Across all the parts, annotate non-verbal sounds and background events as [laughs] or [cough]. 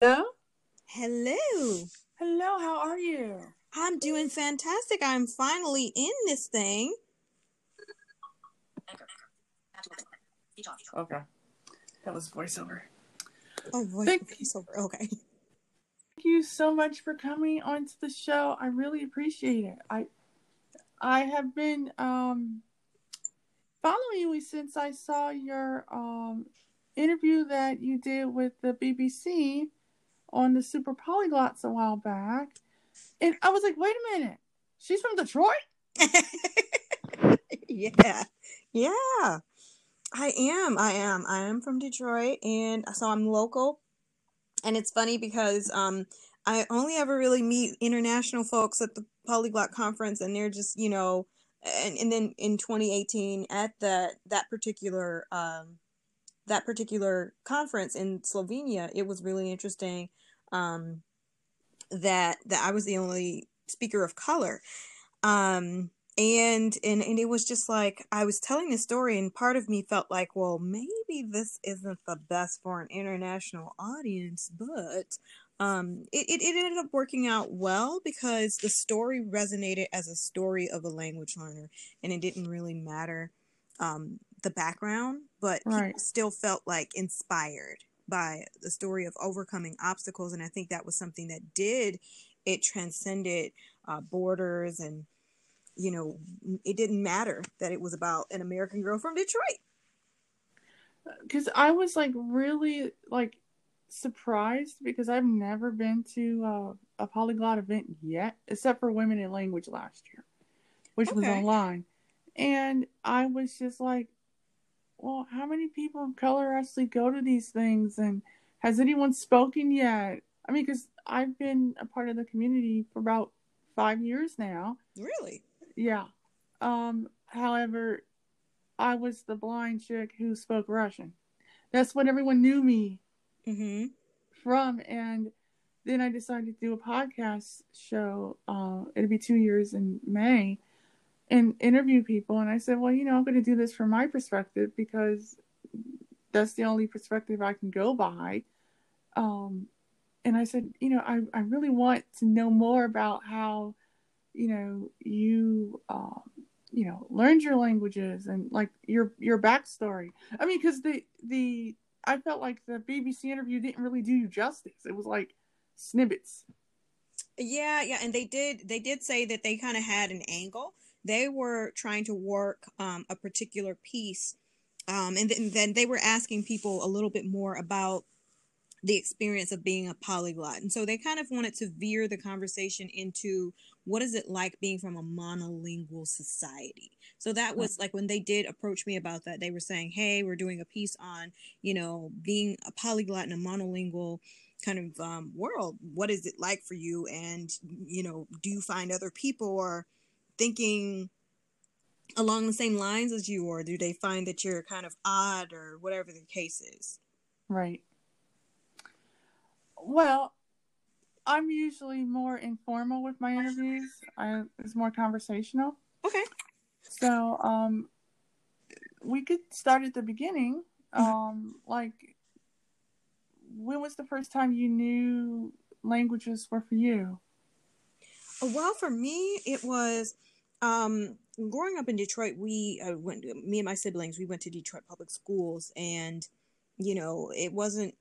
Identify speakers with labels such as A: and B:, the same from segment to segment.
A: Hello?
B: Hello.
A: Hello, how are you?
B: I'm doing fantastic. I'm finally in this thing.
A: Okay. That was voiceover.
B: Oh, voice
A: Thank-
B: voiceover. Okay.
A: Thank you so much for coming onto the show. I really appreciate it. I I have been um following you since I saw your um interview that you did with the BBC on the Super Polyglots a while back. And I was like, wait a minute. She's from Detroit? [laughs]
B: yeah. Yeah. I am. I am. I am from Detroit and so I'm local. And it's funny because um I only ever really meet international folks at the Polyglot conference and they're just, you know, and, and then in 2018 at that that particular um that particular conference in Slovenia, it was really interesting um that that I was the only speaker of color. Um and and and it was just like I was telling this story and part of me felt like, well, maybe this isn't the best for an international audience, but um it, it, it ended up working out well because the story resonated as a story of a language learner and it didn't really matter um the background, but
A: Right.
B: people still felt like inspired by the story of overcoming obstacles and I think that was something that did it transcended uh, borders and you know it didn't matter that it was about an American girl from Detroit.
A: because I was like really like surprised because I've never been to uh, a polyglot event yet, except for Women in Language last year, which was online, and I was just like, well, how many people of color actually go to these things, and has anyone spoken yet? I mean, because I've been a part of the community for about five years now.
B: Really?
A: Yeah. Um, however, I was the blind chick who spoke Russian. That's what everyone knew me
B: Mhm.
A: from. And then I decided to do a podcast show. Uh, it'll be two years in May and interview people. And I said, well, you know, I'm going to do this from my perspective because that's the only perspective I can go by. Um, and I said, you know, I, I really want to know more about how, you know, you, um, you know, learned your languages and like your your backstory. I mean, because the the I felt like the BBC interview didn't really do you justice. It was like snippets.
B: Yeah, yeah, and they did they did say that they kind of had an angle. They were trying to work um, a particular piece, um, and then, they were asking people a little bit more about the experience of being a polyglot, and so they kind of wanted to veer the conversation into what is it like being from a monolingual society. So that was like when they did approach me about that, they were saying, "Hey, we're doing a piece on you know being a polyglot in a monolingual." kind of um, world what is it like for you and you know do you find other people are thinking along the same lines as you or do they find that you're kind of odd or whatever the case is
A: Right. Well, I'm usually more informal with my interviews. I it's more conversational.
B: okay
A: So, um, we could start at the beginning. Um, like, when was the first time you knew languages were for you?
B: well for me it was um growing up in detroit we uh, went me and my siblings we went to detroit public schools and you know it wasn't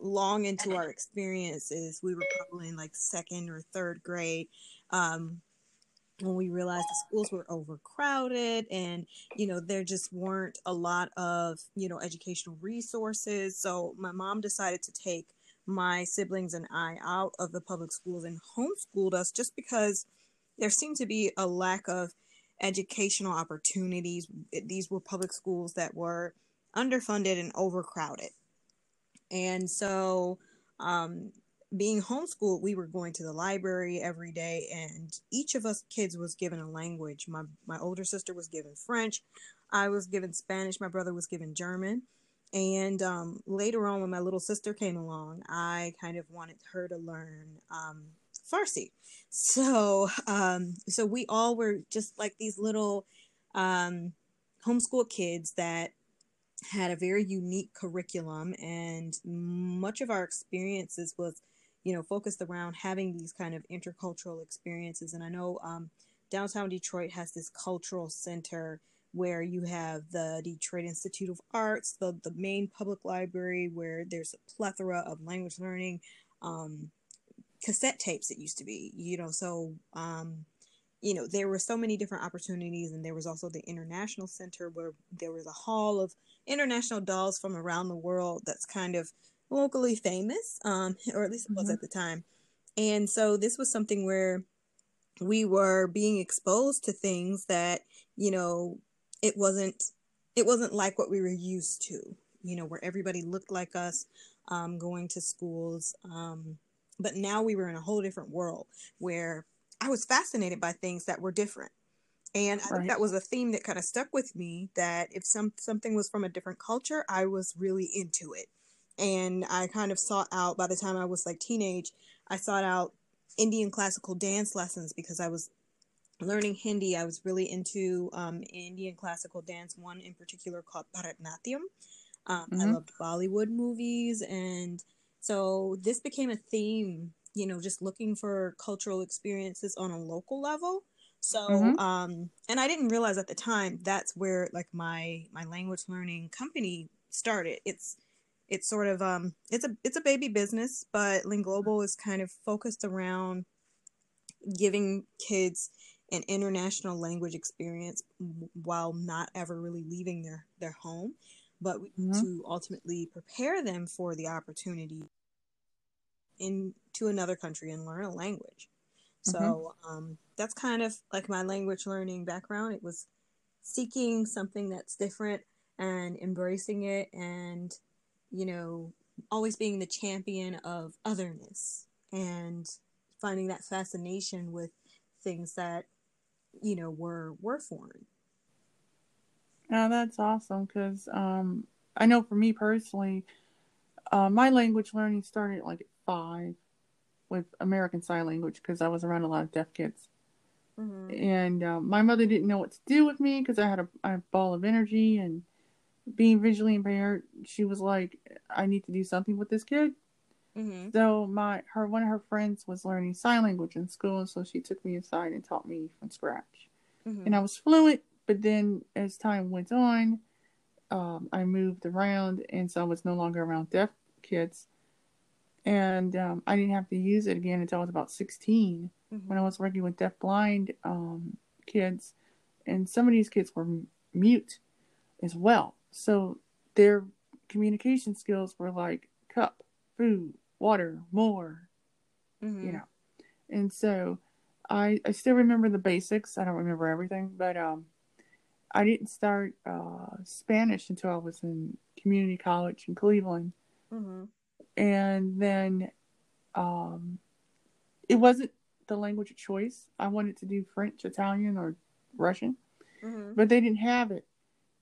B: long into our experiences. We were probably in like second or third grade um when we realized the schools were overcrowded and you know there just weren't a lot of you know educational resources. So my mom decided to take my siblings and i out of the public schools and homeschooled us just because there seemed to be a lack of educational opportunities. These were public schools that were underfunded and overcrowded. And so um being homeschooled, we were going to the library every day, and each of us kids was given a language. My my older sister was given French, I was given Spanish, my brother was given German, and um, later on, when my little sister came along, I kind of wanted her to learn um, Farsi. So um, so we all were just like these little um, homeschool kids that had a very unique curriculum, and much of our experiences was, you know, focused around having these kind of intercultural experiences. And I know um, downtown Detroit has this cultural center where you have the Detroit Institute of Arts, the, the main public library, where there's a plethora of language learning, um, cassette tapes, it used to be, you know, so, um, you know, there were so many different opportunities, and there was also the International Center where there was a hall of international dolls from around the world that's kind of locally famous, um, [laughs] or at least it was mm-hmm. at the time. And so this was something where we were being exposed to things that, you know, it wasn't it wasn't like what we were used to you know where everybody looked like us um, going to schools um, but now we were in a whole different world where i was fascinated by things that were different and i right. think that was a theme that kind of stuck with me that if some something was from a different culture i was really into it and i kind of sought out by the time i was like teenage i sought out indian classical dance lessons because i was learning Hindi, I was really into um, Indian classical dance, one in particular called Bharatnatyam. Um, mm-hmm. I loved Bollywood movies. And so this became a theme, you know, just looking for cultural experiences on a local level. So, mm-hmm. um, and I didn't realize at the time that's where like my my language learning company started. It's it's sort of um it's a it's a baby business, but Ling Global is kind of focused around giving kids an international language experience while not ever really leaving their their home but mm-hmm. to ultimately prepare them for the opportunity into another country and learn a language. Mm-hmm. so um, that's kind of like my language learning background. It was seeking something that's different and embracing it and you know always being the champion of otherness and finding that fascination with things that you know were were foreign.
A: Yeah that's awesome because um i know for me personally uh, my language learning started like at five with american sign language because i was around a lot of deaf kids mm-hmm. and uh, my mother didn't know what to do with me because i had a, a ball of energy and being visually impaired she was like i need to do something with this kid Mm-hmm. So my her one of her friends was learning sign language in school, and so she took me aside and taught me from scratch. Mm-hmm. And I was fluent, but then as time went on, um, I moved around, and so I was no longer around deaf kids, and um, I didn't have to use it again until I was about 16 mm-hmm. when I was working with deaf blind um, kids, and some of these kids were mute as well, so their communication skills were like cup, food, water, more, mm-hmm. you know. And so I I still remember the basics. I don't remember everything, but um, I didn't start uh, Spanish until I was in community college in Cleveland, mm-hmm. and then um, it wasn't the language of choice. I wanted to do French, Italian, or Russian, mm-hmm. but they didn't have it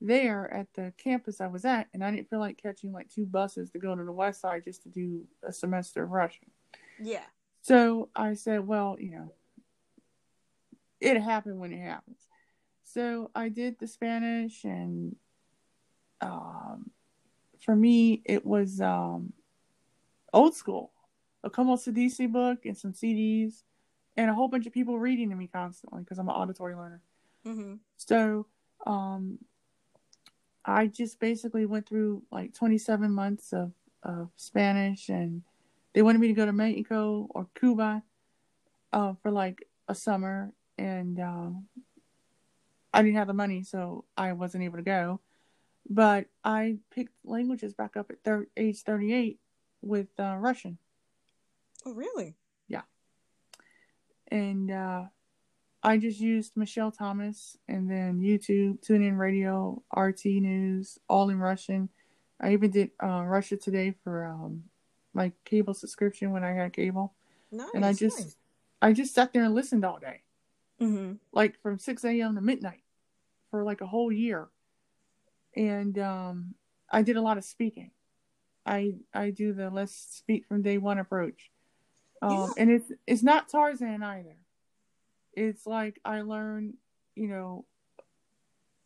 A: there at the campus I was at, and I didn't feel like catching like two buses to go to the west side just to do a semester of Russian.
B: Yeah.
A: So I said, well, you know, it happened when it happens. So I did the Spanish, and um, for me, it was um, old school a Como Se Dice book and some CDs, and a whole bunch of people reading to me constantly because I'm an auditory learner. Mm-hmm. So um, I just basically went through like 27 months of, of Spanish, and they wanted me to go to Mexico or Cuba uh, for like a summer, and uh, I didn't have the money, so I wasn't able to go. But I picked languages back up at thir- age 38 with uh, Russian.
B: Oh, really?
A: Yeah. And uh, I just used Michel Thomas and then YouTube, TuneIn Radio, RT News, all in Russian. I even did uh, Russia Today for um, my cable subscription when I had cable. Nice, and I just, nice. I just sat there and listened all day, mm-hmm. like from six a.m. to midnight, for like a whole year. And um, I did a lot of speaking. I I do the let's speak from day one approach, um, yeah. and it's it's not Tarzan either it's like I learned, you know,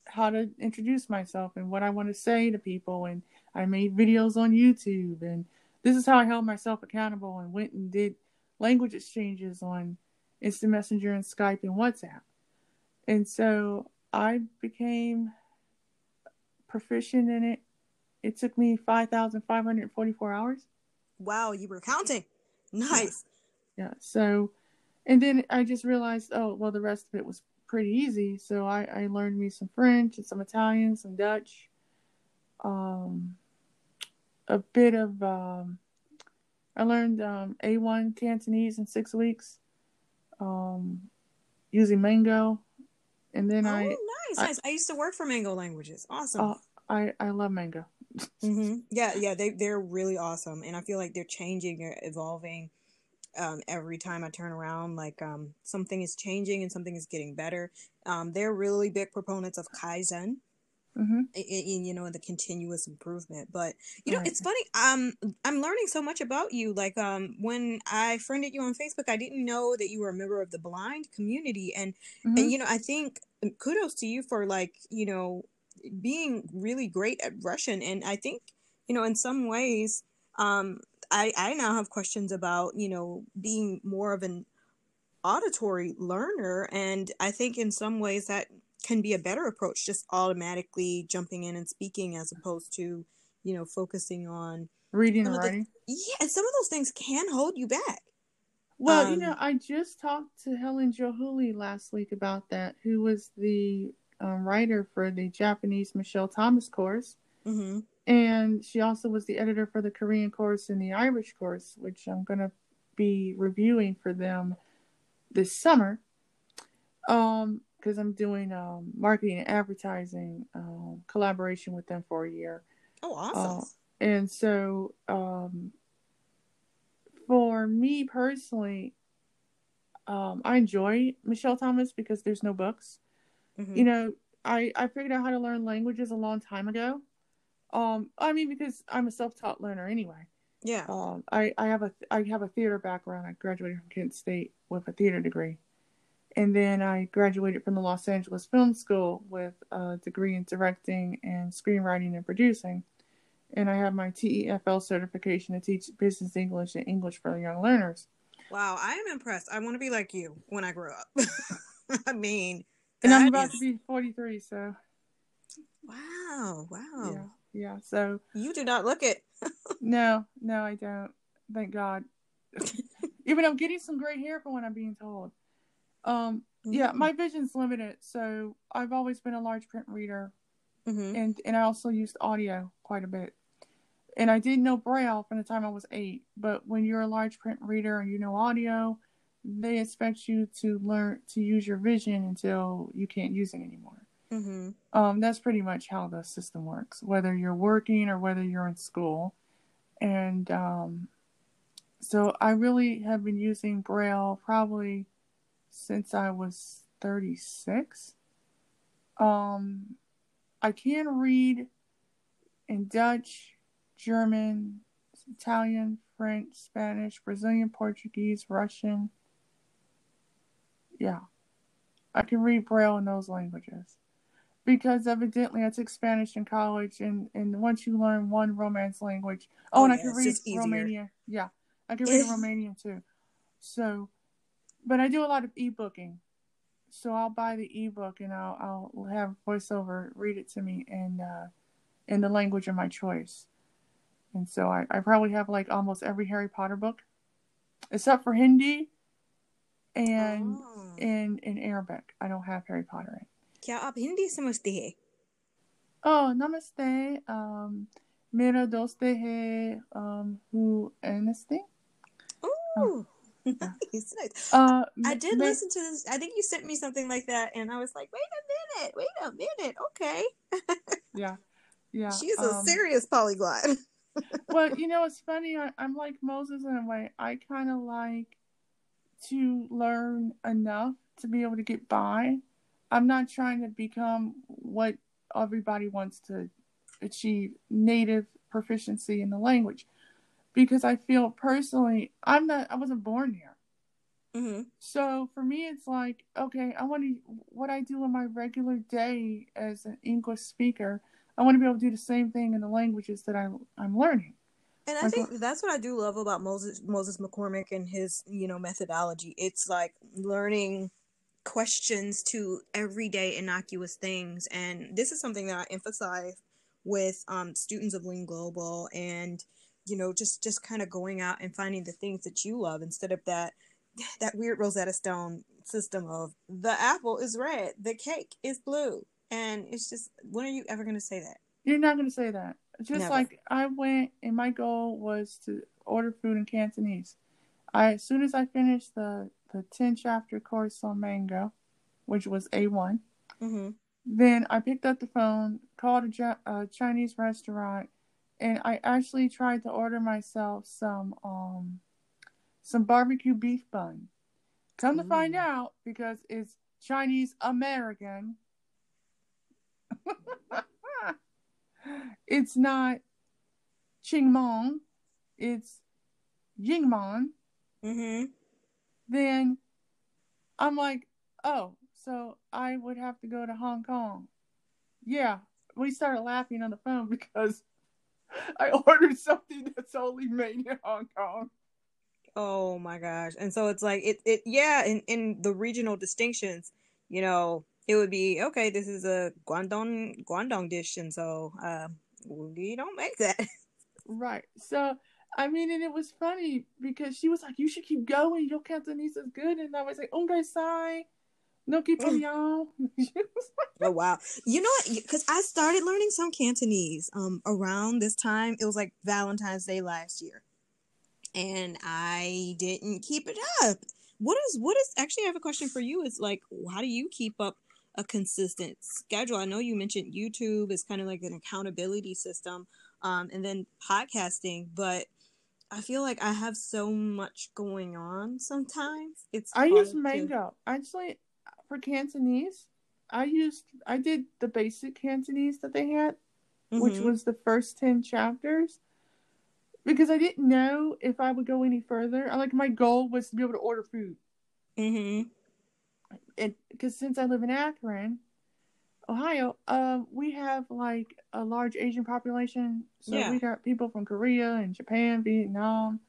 A: how to introduce myself and what I want to say to people. And I made videos on YouTube. And this is how I held myself accountable and went and did language exchanges on Instant Messenger and Skype and WhatsApp. And so I became proficient in it. It took me 5,544 hours.
B: Wow, you were counting. Nice.
A: Yeah. yeah. So, and then I just realized, oh, well, the rest of it was pretty easy. So I, I learned me some French and some Italian, some Dutch, um, a bit of, um, I learned um, A1 Cantonese in six weeks um, using Mango. And then
B: oh,
A: I.
B: nice, I, nice. I used to work for Mango Languages. Awesome. Uh,
A: I, I love Mango.
B: mm-hmm. Yeah, yeah, they, they're really awesome. And I feel like they're changing, they're evolving um, every time I turn around, like um, something is changing and something is getting better. Um, they're really big proponents of Kaizen. Mm-hmm. In, in, you know the continuous improvement but you know right. it's funny um i'm learning so much about you like um when i friended you on facebook i didn't know that you were a member of the blind community and mm-hmm. and you know i think um, kudos to you for like you know being really great at russian and i think you know in some ways um I, I now have questions about, you know, being more of an auditory learner. And I think in some ways that can be a better approach, just automatically jumping in and speaking as opposed to, you know, focusing on
A: reading and writing.
B: The, yeah, and some of those things can hold you back.
A: Well, um, you know, I just talked to Helen Gilhooly last week about that, who was the um, writer for the Japanese Michel Thomas course. Mm-hmm. And she also was the editor for the Korean course and the Irish course, which I'm going to be reviewing for them this summer. Um, because I'm doing um, marketing and advertising um, collaboration with them for a year.
B: Oh, awesome! Uh,
A: and so, um, for me personally, um, I enjoy Michel Thomas because there's no books. Mm-hmm. You know, I I figured out how to learn languages a long time ago, um, I mean, because I'm a self-taught learner anyway.
B: Yeah.
A: Um, I, I have a I have a theater background. I graduated from Kent State with a theater degree, and then I graduated from the Los Angeles Film School with a degree in directing and screenwriting and producing. And I have my TEFL certification to teach business English and English for young learners.
B: Wow, I am impressed. I want to be like you when I grow up. [laughs] I mean,
A: and I'm about is... to be 43, so.
B: Wow! Wow!
A: Yeah yeah. So
B: you do not look it. [laughs]
A: no, no, I don't. Thank God. [laughs] Even I'm getting some gray hair from what I'm being told. Um, mm-hmm. yeah, my vision's limited, so I've always been a large print reader, mm-hmm. and and I also used audio quite a bit. And I did know Braille from the time I was eight, but when you're a large print reader and you know audio, they expect you to learn to use your vision until you can't use it anymore. Mm-hmm. Um, that's pretty much how the system works, whether you're working or whether you're in school. And um, so I really have been using Braille probably since I was 36. Um, I can read in Dutch, German, Italian, French, Spanish, Brazilian, Portuguese, Russian. Yeah. I can read Braille in those languages because evidently I took Spanish in college, and and once you learn one Romance language, oh, oh and yeah, I can read Romanian. Yeah, I can read Romanian too. So, but I do a lot of e-booking, so I'll buy the ebook and I'll I'll have voiceover read it to me in uh, in the language of my choice. And so I, I probably have like almost every Harry Potter book, except for Hindi and oh. in in Arabic. I don't have Harry Potter in.
B: क्या आप हिंदी समझते हैं
A: oh namaste um मेरा दोस्त है um who Ernestine
B: oh [laughs] nice, nice. Uh, I did ma- listen to this. I think you sent me something like that, and I was like, "Wait a minute, wait a minute, okay." [laughs]
A: yeah, yeah.
B: She's a um, serious polyglot. [laughs]
A: well, you know, it's funny. I, I'm like Moses in a way. I kind of like to learn enough to be able to get by, I'm not trying to become what everybody wants to achieve native proficiency in the language because I feel personally I'm not I wasn't born here.
B: Mm-hmm.
A: So for me, it's like, okay, I want to, what I do in my regular day as an English speaker, I want to be able to do the same thing in the languages that I'm, I'm learning.
B: And I think that's what I do love about Moses Moses McCormick and his, you know, methodology. It's like learning questions to everyday innocuous things. And this is something that I emphasize with um, students of Ling Global and, you know, just just kind of going out and finding the things that you love instead of that that weird Rosetta Stone system of the apple is red, the cake is blue. And it's just when are you ever gonna say that?
A: You're not gonna say that. Just
B: Never.
A: like I went and my goal was to order food in Cantonese. I as soon as I finished the the ten chapter course on mango, which was A one,
B: Mm-hmm.
A: then I picked up the phone, called a, a Chinese restaurant, and I actually tried to order myself some um some barbecue beef bun. Come to find out, because it's Chinese American, [laughs] it's not Qingmong, it's Yingmong.
B: Mm-hmm.
A: Then I'm like, oh, so I would have to go to Hong Kong. Yeah, we started laughing on the phone [laughs] because [laughs] I ordered something that's only made in Hong Kong.
B: Oh my gosh. And so it's like it it yeah, in, in the regional distinctions, you know, it would be okay, this is a Guangdong Guangdong dish and so uh we don't make that. [laughs]
A: Right. So, I mean, and it was funny because she was like, you should keep going. Your Cantonese is good. And I was like, Ungai sai. No keep
B: Mm. [laughs] Oh wow. You know what? Cuz I started learning some Cantonese um around this time. It was like Valentine's Day last year. And I didn't keep it up. What is what is actually I have a question for you. Is like how do you keep up a consistent schedule? I know you mentioned YouTube is kind of like an accountability system um and then podcasting, but I feel like I have so much going on sometimes. It's
A: I use
B: to-
A: Mango. Actually, for Cantonese, I used, I did the basic Cantonese that they had, which
B: Mhm.
A: was the first 10 chapters. Because I didn't know if I would go any further. I Like, my goal was to be able to order food.
B: Mhm.
A: and because since I live in Akron, Ohio, um, we have like a large Asian population. So
B: Yeah.
A: we got people from Korea and Japan, Vietnam,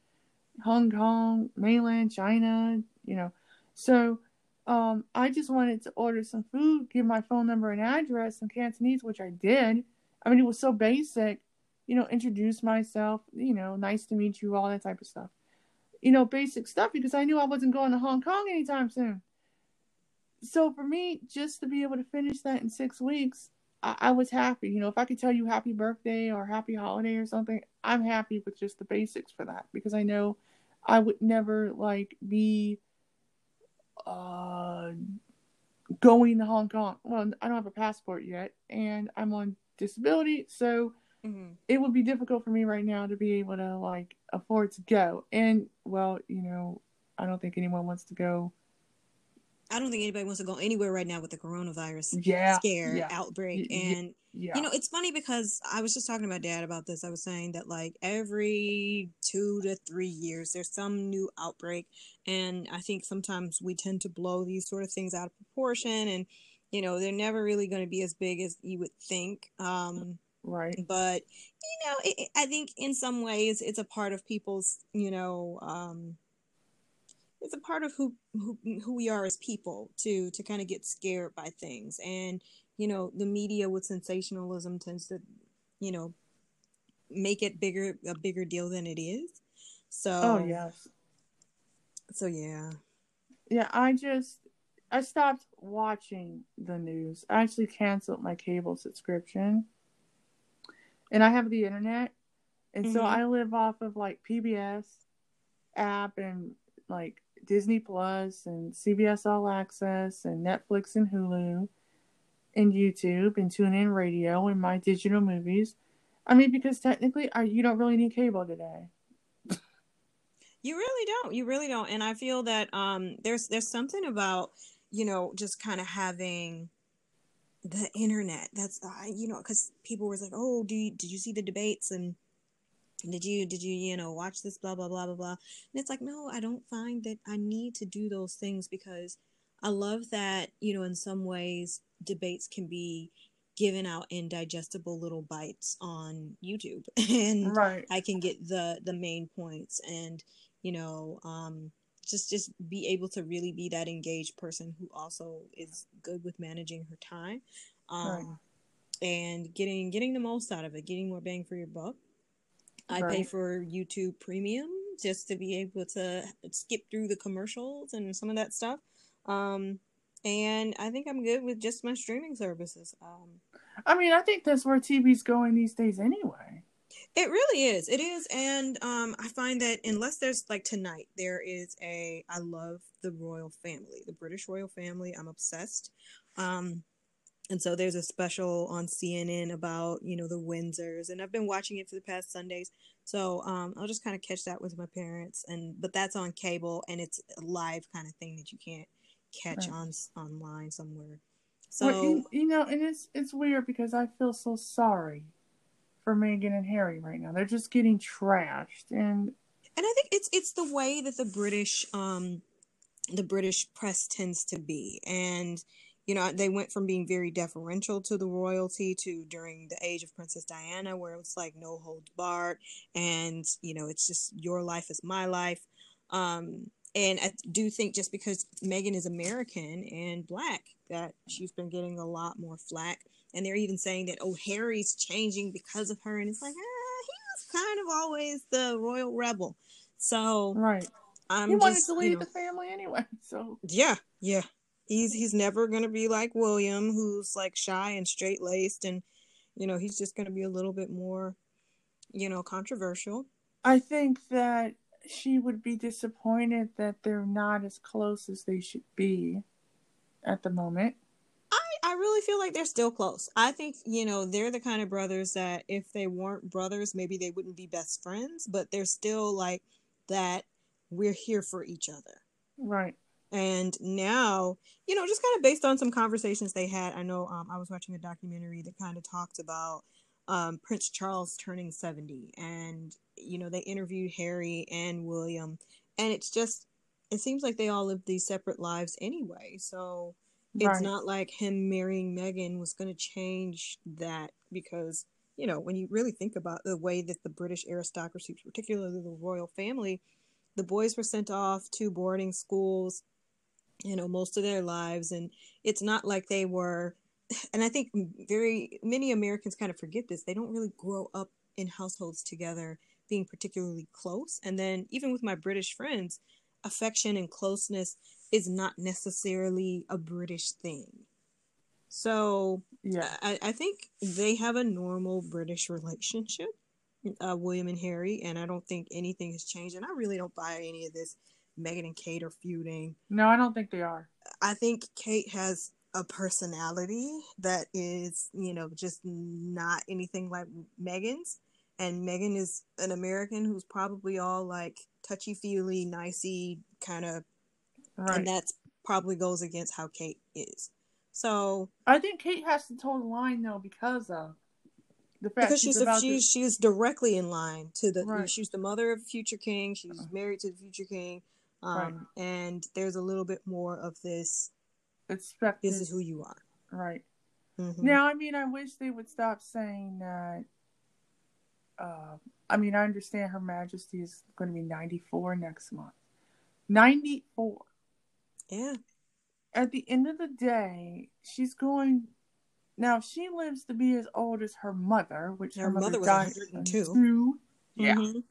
A: Hong Kong, mainland China, you know. So um, I just wanted to order some food, give my phone number and address in Cantonese, which I did. I mean, it was so basic, you know, introduce myself, you know, nice to meet you, all that type of stuff. You know, basic stuff because I knew I wasn't going to Hong Kong anytime soon so for me, just to be able to finish that in six weeks, I, I was happy. You know, if I could tell you happy birthday or happy holiday or something, I'm happy with just the basics for that because I know I would never like be uh going to Hong Kong. Well, I don't have a passport yet and I'm on disability, so
B: Mhm.
A: it would be difficult for me right now to be able to like afford to go. And well, you know, I don't think anyone wants to go.
B: I don't think anybody wants to go anywhere right now with the coronavirus
A: Yeah,
B: scare
A: yeah,
B: outbreak. And
A: yeah.
B: you know, it's funny because I was just talking to my dad about this. I was saying that like every two to three years there's some new outbreak, and I think sometimes we tend to blow these sort of things out of proportion, and you know they're never really going to be as big as you would think. Um,
A: right.
B: but you know, it- I think in some ways it's a part of people's, you know, um, it's a part of who who who we are as people to to kind of get scared by things, and you know, the media with sensationalism tends to, you know, make it bigger a bigger deal than it is. So,
A: Oh yes.
B: so yeah,
A: Yeah, I just I stopped watching the news. I actually canceled my cable subscription. And I have the internet. And so
B: Mhm.
A: I live off of like PBS app and like Disney Plus and CBS All Access and Netflix and Hulu and YouTube and TuneIn Radio and my digital movies. I mean, because technically, I, you don't really need cable today.
B: You really don't. You really don't. And I feel that um there's there's something about, you know, just kind of having the internet. That's uh, you know, cuz people were like, "Oh, do you, did you see the debates and did you did you you know watch this blah blah blah blah blah and it's like no i don't find that i need to do those things because i love that you know in some ways debates can be given out in digestible little bites on youtube [laughs] and
A: right.
B: i can get the the main points and you know um just just be able to really be that engaged person who also is good with managing her time um
A: Right.
B: and getting getting the most out of it getting more bang for your buck I pay for YouTube Premium just to be able to skip through the commercials and some of that stuff. Um, and I think I'm good with just my streaming services. Um,
A: I mean, I think that's where TV's going these days anyway.
B: it really is. It is. And um, I find that unless there's like tonight, there is a. I love the royal family, the British royal family. I'm obsessed. Um, and so there's a special on CNN about you know the Windsors, and I've been watching it for the past Sundays. So um, I'll just kind of catch that with my parents, and but that's on cable, and it's a live kind of thing that you can't catch
A: Right.
B: on online somewhere. So
A: Well, you, you know, and it's it's weird because I feel so sorry for Meghan and Harry right now. They're just getting trashed, and
B: and I think it's it's the way that the British um the British press tends to be and you know they went from being very deferential to the royalty to during the age of Princess Diana where it's like no holds barred and you know it's just your life is my life. Um and I do think just because Meghan is American and black that she's been getting a lot more flack. And they're even saying that oh Harry's changing because of her and it's like ah, he was kind of always the royal rebel. So
A: right,
B: I'm
A: he wanted
B: just
A: to
B: you
A: leave
B: know,
A: the family anyway. [laughs] So.
B: Yeah, yeah. He's he's never gonna be like William, who's like shy and straight laced, and you know he's just gonna be a little bit more, you know, controversial.
A: I think that she would be disappointed that they're not as close as they should be at the moment.
B: I I really feel like they're still close. I think you know they're the kind of brothers that if they weren't brothers, maybe they wouldn't be best friends, but they're still like that. We're here for each other.
A: Right.
B: And now, you know, just kind of based on some conversations they had, I know um, I was watching a documentary that kind of talked about um, Prince Charles turning 70. And, you know, they interviewed Harry and William. And it's just, it seems like they all live these separate lives anyway. So it's
A: right.
B: not like him marrying Meghan was going to change that because, you know, when you really think about the way that the British aristocracy, particularly the royal family, the boys were sent off to boarding schools you know most of their lives and it's not like they were [laughs] and i think very many americans kind of forget this they don't really grow up in households together being particularly close and then even with my british friends affection and closeness is not necessarily a british thing so
A: Yeah.
B: I, I think they have a normal British relationship, uh, William and Harry, and I don't think anything has changed. And I really don't buy any of this Meghan and Kate are feuding.
A: No, I don't think they are.
B: I think Kate has a personality that is, you know, just not anything like Meghan's. And Meghan is an American who's probably all like touchy feely, nicey kind of,
A: Right.
B: and that's probably goes against how Kate is. So
A: I think Kate has to toe the line though because of the fact
B: because
A: she's,
B: she's she's she's directly in line to the
A: Right.
B: she's the mother of future king she's
A: Uh-huh.
B: married to the future king um
A: Right.
B: and there's a little bit more of this
A: to expect
B: this is who you are
A: right.
B: Mhm.
A: Now, I mean, I wish they would stop saying that. Uh, I mean, I understand Her Majesty is going to be 94 next month. 94.
B: yeah
A: At the end of the day, she's going. Now, if she lives to be as old as her mother, which her,
B: Her
A: mother,
B: mother was
A: died at
B: 102.
A: 102, Yeah.
B: Mhm.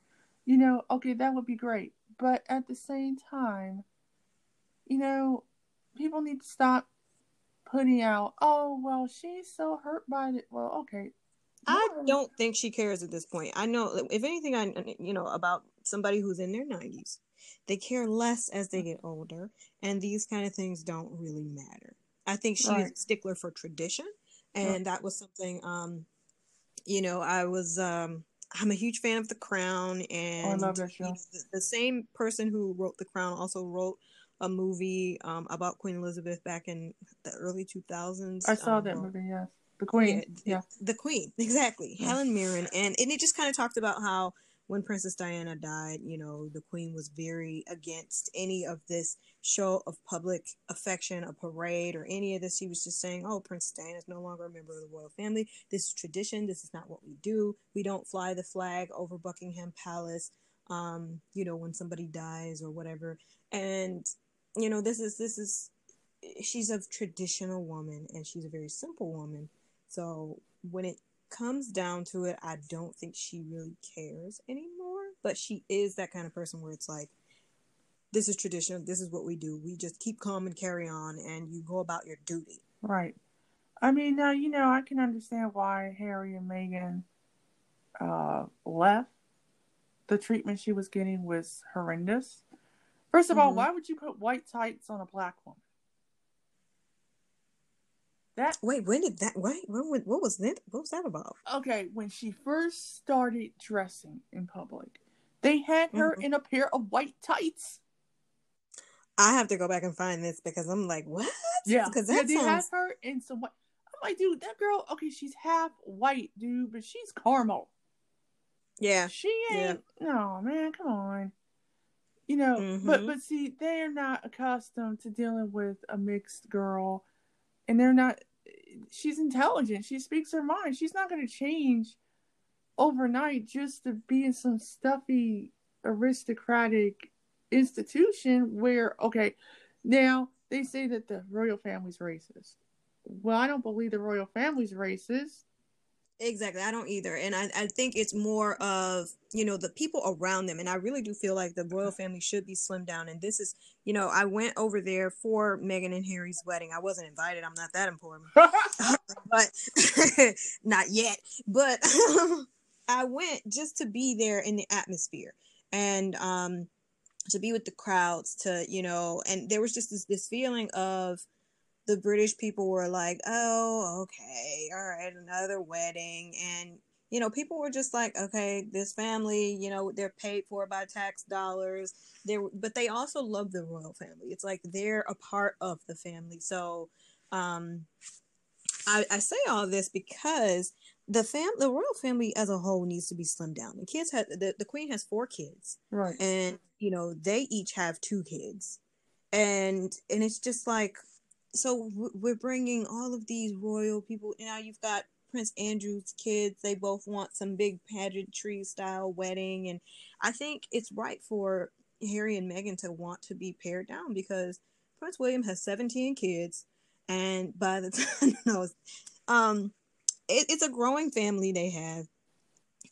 A: you know, okay, that would be great. But at the same time, you know, people need to stop putting out, oh, well, she's so hurt by it. Well, okay.
B: i don't think she cares at this point i know if anything i you know about somebody who's in their 90s they care less as they get older and these kind of things don't really matter i think she's
A: Right.
B: a stickler for tradition and that was something um you know i was um i'm a huge fan of the crown and
A: Oh, love that
B: you know,
A: show.
B: the, the same person who wrote the crown also wrote a movie um about queen elizabeth back in the early 2000s
A: I saw
B: um,
A: that movie, yes. The Queen.
B: yeah,
A: Yeah.
B: the queen [laughs] exactly
A: Yeah.
B: helen mirren and, and it just kind of talked about how when Princess Diana died, you know, the Queen was very against any of this show of public affection, a parade, or any of this. She was just saying, oh, Princess Diana is no longer a member of the royal family. This is tradition. This is not what we do. We don't fly the flag over Buckingham Palace, um, you know, when somebody dies or whatever. And, you know, this is, this is, she's a traditional woman and she's a very simple woman. So when it comes down to it, I don't think she really cares anymore. But she is that kind of person where it's like, this is tradition. This is what we do. We just keep calm and carry on, and you go about your duty.
A: Right. I mean, now you know I can understand why Harry and Meghan uh, left. The treatment she was getting was horrendous. First of mm-hmm. all, why would you put white tights on a black woman?
B: That wait, when did that? Wait, when, when, what was that? What was that about?
A: Okay, when she first started dressing in public, they had her mm-hmm. in a pair of white tights.
B: I have to go back and find this because I'm like, what?
A: Yeah, because that yeah, they sounds... had her in some white. I'm like, dude, that girl. Okay, she's half white, dude, but she's caramel.
B: Yeah,
A: she ain't. Yeah. No, man, come on. You know, mm-hmm. but but see, they're not accustomed to dealing with a mixed girl, and they're not she's intelligent. She speaks her mind. She's not going to change overnight just to be in some stuffy aristocratic institution where okay, now they say that the royal family's racist. Well, I don't believe the royal family's racist.
B: Exactly. I don't either. And I, I think it's more of, you know, the people around them. And I really do feel like the royal family should be slimmed down. And this is, you know, I went over there for Meghan and Harry's wedding. I wasn't invited. I'm not that important. [laughs] but [laughs] not yet. But [laughs] I went just to be there in the atmosphere and um to be with the crowds to, you know, and there was just this this feeling of the British people were like, oh, okay, all right, another wedding. And, you know, people were just like, okay, this family, you know, they're paid for by tax dollars. They but they also love the royal family. It's like they're a part of the family. So, um, I, I say all this because the fam the royal family as a whole needs to be slimmed down. The kids have the, the queen has four kids.
A: Right.
B: And you know, they each have two kids. And and it's just like so we're bringing all of these royal people. Now you've got Prince Andrew's kids. They both want some big pageantry style wedding, and I think it's right for Harry and Meghan to want to be pared down because Prince William has 17 kids, and by the [laughs] time no, um, it, it's a growing family they have,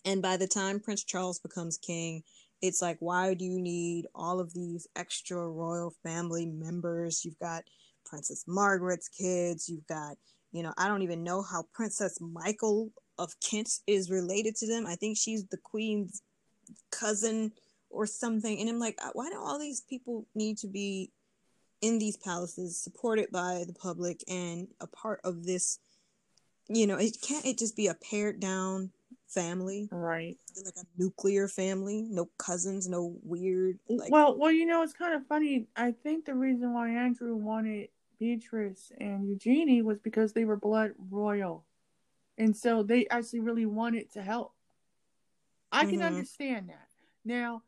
B: and by the time Prince Charles becomes king, it's like why do you need all of these extra royal family members? You've got Princess Margaret's kids. You've got, you know, I don't even know how Princess Michael of Kent is related to them. I think she's the queen's cousin or something. And I'm like, uh, why do all these people need to be in these palaces, supported by the public and a part of this? You know, it can't it just be a pared down family,
A: right?
B: Like a nuclear family, no cousins, no weird. Like...
A: Well, well, you know, it's kind of funny. I think the reason why Andrew wanted Beatrice and Eugenie was because they were blood royal. And so they actually really wanted to help. I can mm-hmm. understand that. Now,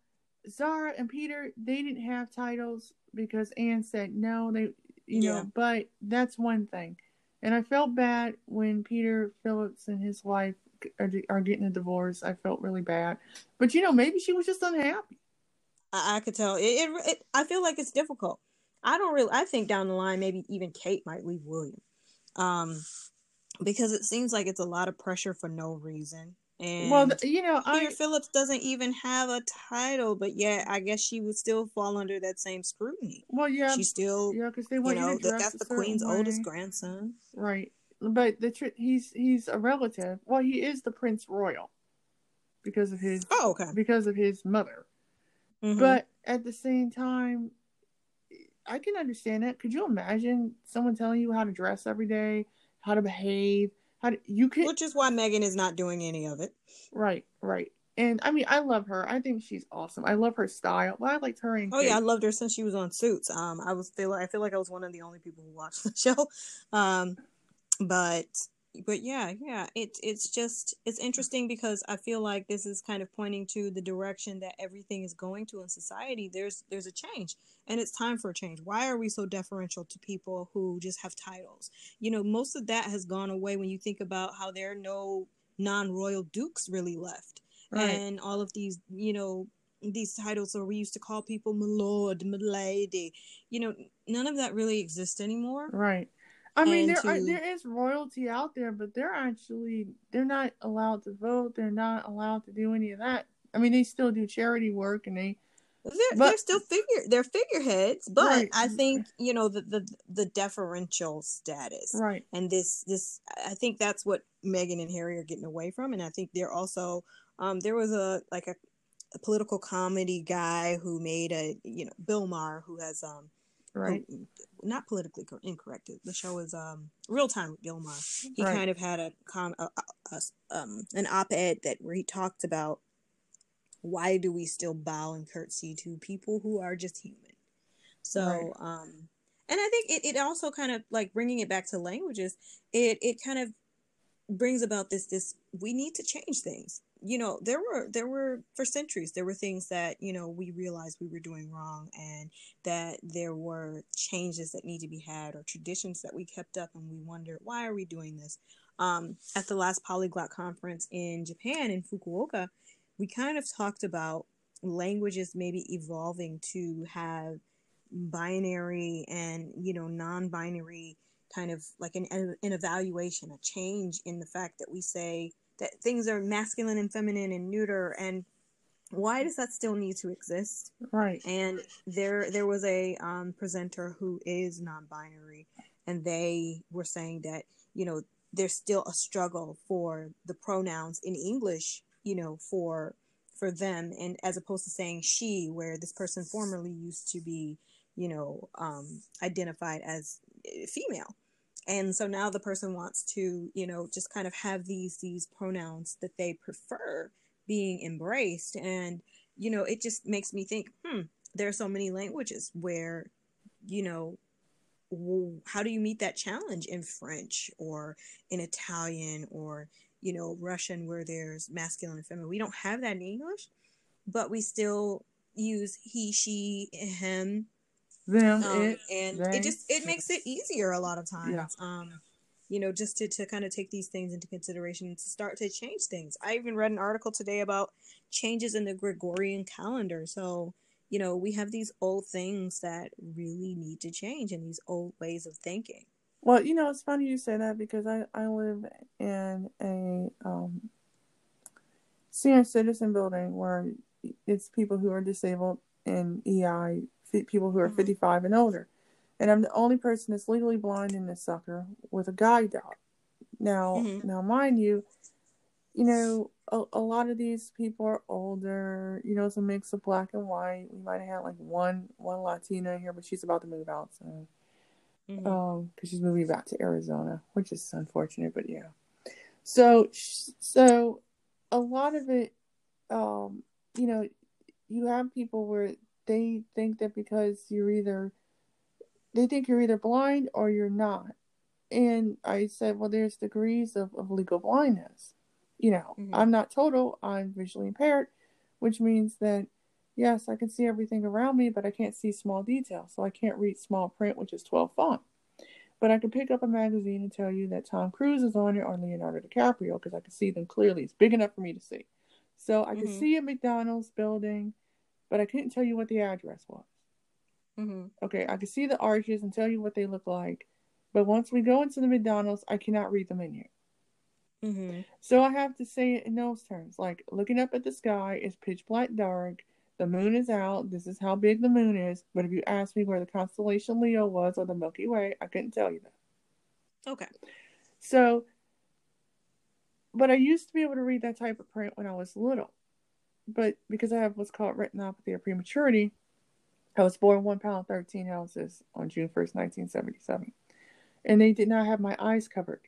A: Zara and Peter, they didn't have titles because Anne said no, they you yeah. know, but that's one thing. And I felt bad when Peter Phillips and his wife are, are getting a divorce. I felt really bad. But you know, maybe she was just unhappy.
B: I, I could tell. It, it, it I feel like it's difficult I don't really. I think down the line, maybe even Kate might leave William, um, because it seems like it's a lot of pressure for no reason. And
A: well, you know,
B: Peter I, Phillips doesn't even have a title, but yet I guess she would still fall under that same scrutiny.
A: Well, yeah,
B: she still,
A: yeah, because they want you know
B: you that's the queen's way. oldest grandson,
A: right? But the tr- he's he's a relative. Well, he is the prince royal because of his
B: oh okay
A: because of his mother. Mm-hmm. But at the same time, I can understand that. Could you imagine someone telling you how to dress every day, how to behave, how to you can
B: Which is why Meghan is not doing any of it.
A: Right, right. And I mean, I love her. I think she's awesome. I love her style. Well, I liked her.
B: oh yeah, I loved her since she was on Suits. Um, I was feel I feel like I was one of the only people who watched [laughs] the show. Um, but but yeah, yeah, it's it's just it's interesting because I feel like this is kind of pointing to the direction that everything is going to in society. There's there's a change, and it's time for a change. Why are we so deferential to people who just have titles? You know, most of that has gone away when you think about how there are no non-royal dukes really left, right. and all of these, you know, these titles or we used to call people my lord, my lady. You know, none of that really exists anymore.
A: Right I mean, there to... are, there is royalty out there, but they're actually they're not allowed to vote. They're not allowed to do any of that. I mean, they still do charity work, and they
B: they're, but, they're still figure they're figureheads. But right. I think you know the, the the deferential status,
A: right?
B: And this this I think that's what Meghan and Harry are getting away from, and I think they're also um there was a like a, a political comedy guy who made a you know Bill Maher who has um
A: right
B: not politically incorrect. The show is um, Real Time with Bill Maher. He right. kind of had a, com- a, a, um, an op-ed that where he talked about why do we still bow and curtsy to people who are just human. So, right. um, and I think it, it also kind of like bringing it back to languages. It it kind of brings about this this we need to change things you know there were there were for centuries there were things that you know we realized we were doing wrong and that there were changes that need to be had or traditions that we kept up and we wonder why are we doing this? Um, at the last polyglot conference in japan in fukuoka we kind of talked about languages maybe evolving to have binary and you know non-binary kind of like an, an evaluation a change in the fact that we say that things are masculine and feminine and neuter and why does that still need to exist?
A: Right.
B: And there there was a um, presenter who is non-binary and they were saying that you know there's still a struggle for the pronouns in english you know for for them and as opposed to saying she where this person formerly used to be you know um, identified as eh, female and so now the person wants to you know just kind of have these these pronouns that they prefer being embraced. And you know it just makes me think hmm there are so many languages where you know how do you meet that challenge in french or in italian or you know russian where there's masculine and feminine? We don't have that in english but we still use he she him them um, it, and they, it just it makes it easier a lot of times yeah. um you know just to, to kind of take these things into consideration and to start to change things. I even read an article today about changes in the gregorian calendar. So you know we have these old things that really need to change and these old ways of thinking.
A: Well you know it's funny you say that because i i live in a um senior citizen building where it's people who are disabled and ei people who are mm-hmm. 55 and older. And I'm the only person that's legally blind in this sucker with a guide dog. Now, mm-hmm. now, mind you, you know, a, a, lot of these people are older. You know, it's a mix of black and white. We might have had like one one Latina here, but she's about to move out soon. Mm-hmm. Um, because she's moving back to Arizona, which is unfortunate, but yeah. So, so a lot of it, um, you know, you have people where they think that because you're either they think you're either blind or you're not. And I said, well, there's degrees of, of legal blindness. You know, mm-hmm. I'm not total, I'm visually impaired, which means that, yes, I can see everything around me, but I can't see small details. So I can't read small print, which is 12 font. But I can pick up a magazine and tell you that Tom Cruise is on it or Leonardo DiCaprio because I can see them clearly. It's big enough for me to see. So I mm-hmm. can see a McDonald's building but I couldn't tell you what the address was. Mm-hmm. Okay, I could see the arches and tell you what they look like, but once we go into the McDonald's, I cannot read the menu. Mm-hmm. So I have to say it in those terms, like looking up at the sky is pitch black dark. The moon is out. This is how big the moon is. But if you ask me where the constellation Leo was or the Milky Way, I couldn't tell you that.
B: Okay.
A: So, but I used to be able to read that type of print when I was little but because I have what's called retinopathy of prematurity, I was born one pound thirteen ounces on June first, nineteen seventy seven, and they did not have my eyes covered.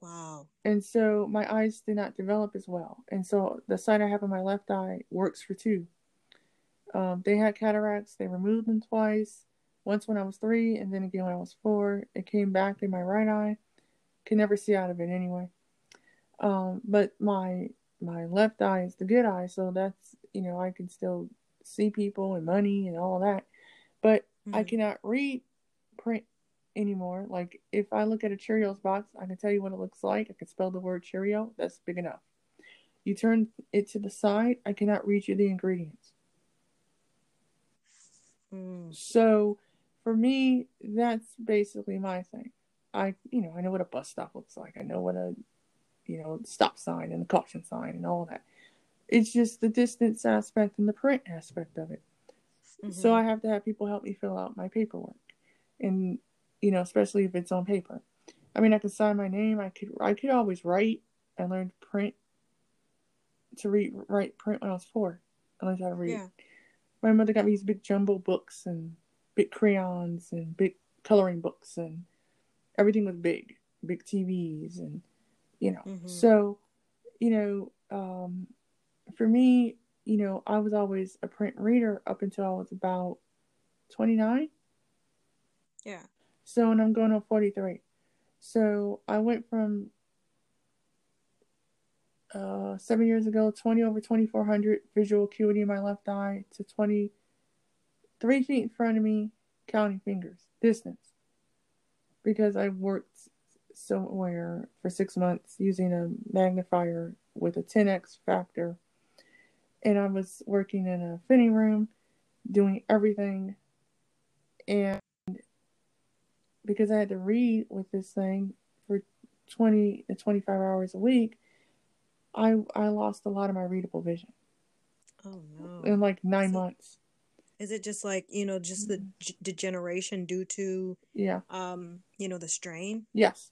B: Wow.
A: And so my eyes did not develop as well, and so the sight I have in my left eye works for two. Um, they had cataracts. They removed them twice. Once when I was three, and then again when I was four. It came back in my right eye. can never see out of it anyway. Um, but my my left eye is the good eye, so that's you know I can still see people and money and all that, but mm-hmm. I cannot read print anymore. Like if I look at a Cheerios box, I can tell you what it looks like. I can spell the word Cheerio. That's big enough. You turn it to the side, I cannot read you the ingredients. Mm. So for me, that's basically my thing. I, you know, I know what a bus stop looks like. I know what a, you know, stop sign and the caution sign and all that. It's just the distance aspect and the print aspect of it. Mm-hmm. So I have to have people help me fill out my paperwork, and you know, especially if it's on paper. I mean, I could sign my name. I could, I could always write. I learned to print to read, write, print when I was four. I learned how to read. Yeah. My mother got me these big jumbo books and big crayons and big coloring books and everything was big, big TVs and you know. Mm-hmm. So, you know, um, for me, you know, I was always a print reader up until I was about 29.
B: Yeah.
A: So, and I'm going on 43. So I went from uh, seven years ago, 20 over 2400 visual acuity in my left eye to 20, three feet in front of me, counting fingers, distance. Because I worked somewhere for six months using a magnifier with a 10x factor. And I was working in a fitting room, doing everything. And because I had to read with this thing for 20 to 25 hours a week, I I lost a lot of my readable vision.
B: Oh no!
A: In like nine
B: is
A: months.
B: Is it just like you know just the g- degeneration due to
A: yeah
B: um you know the strain?
A: Yes.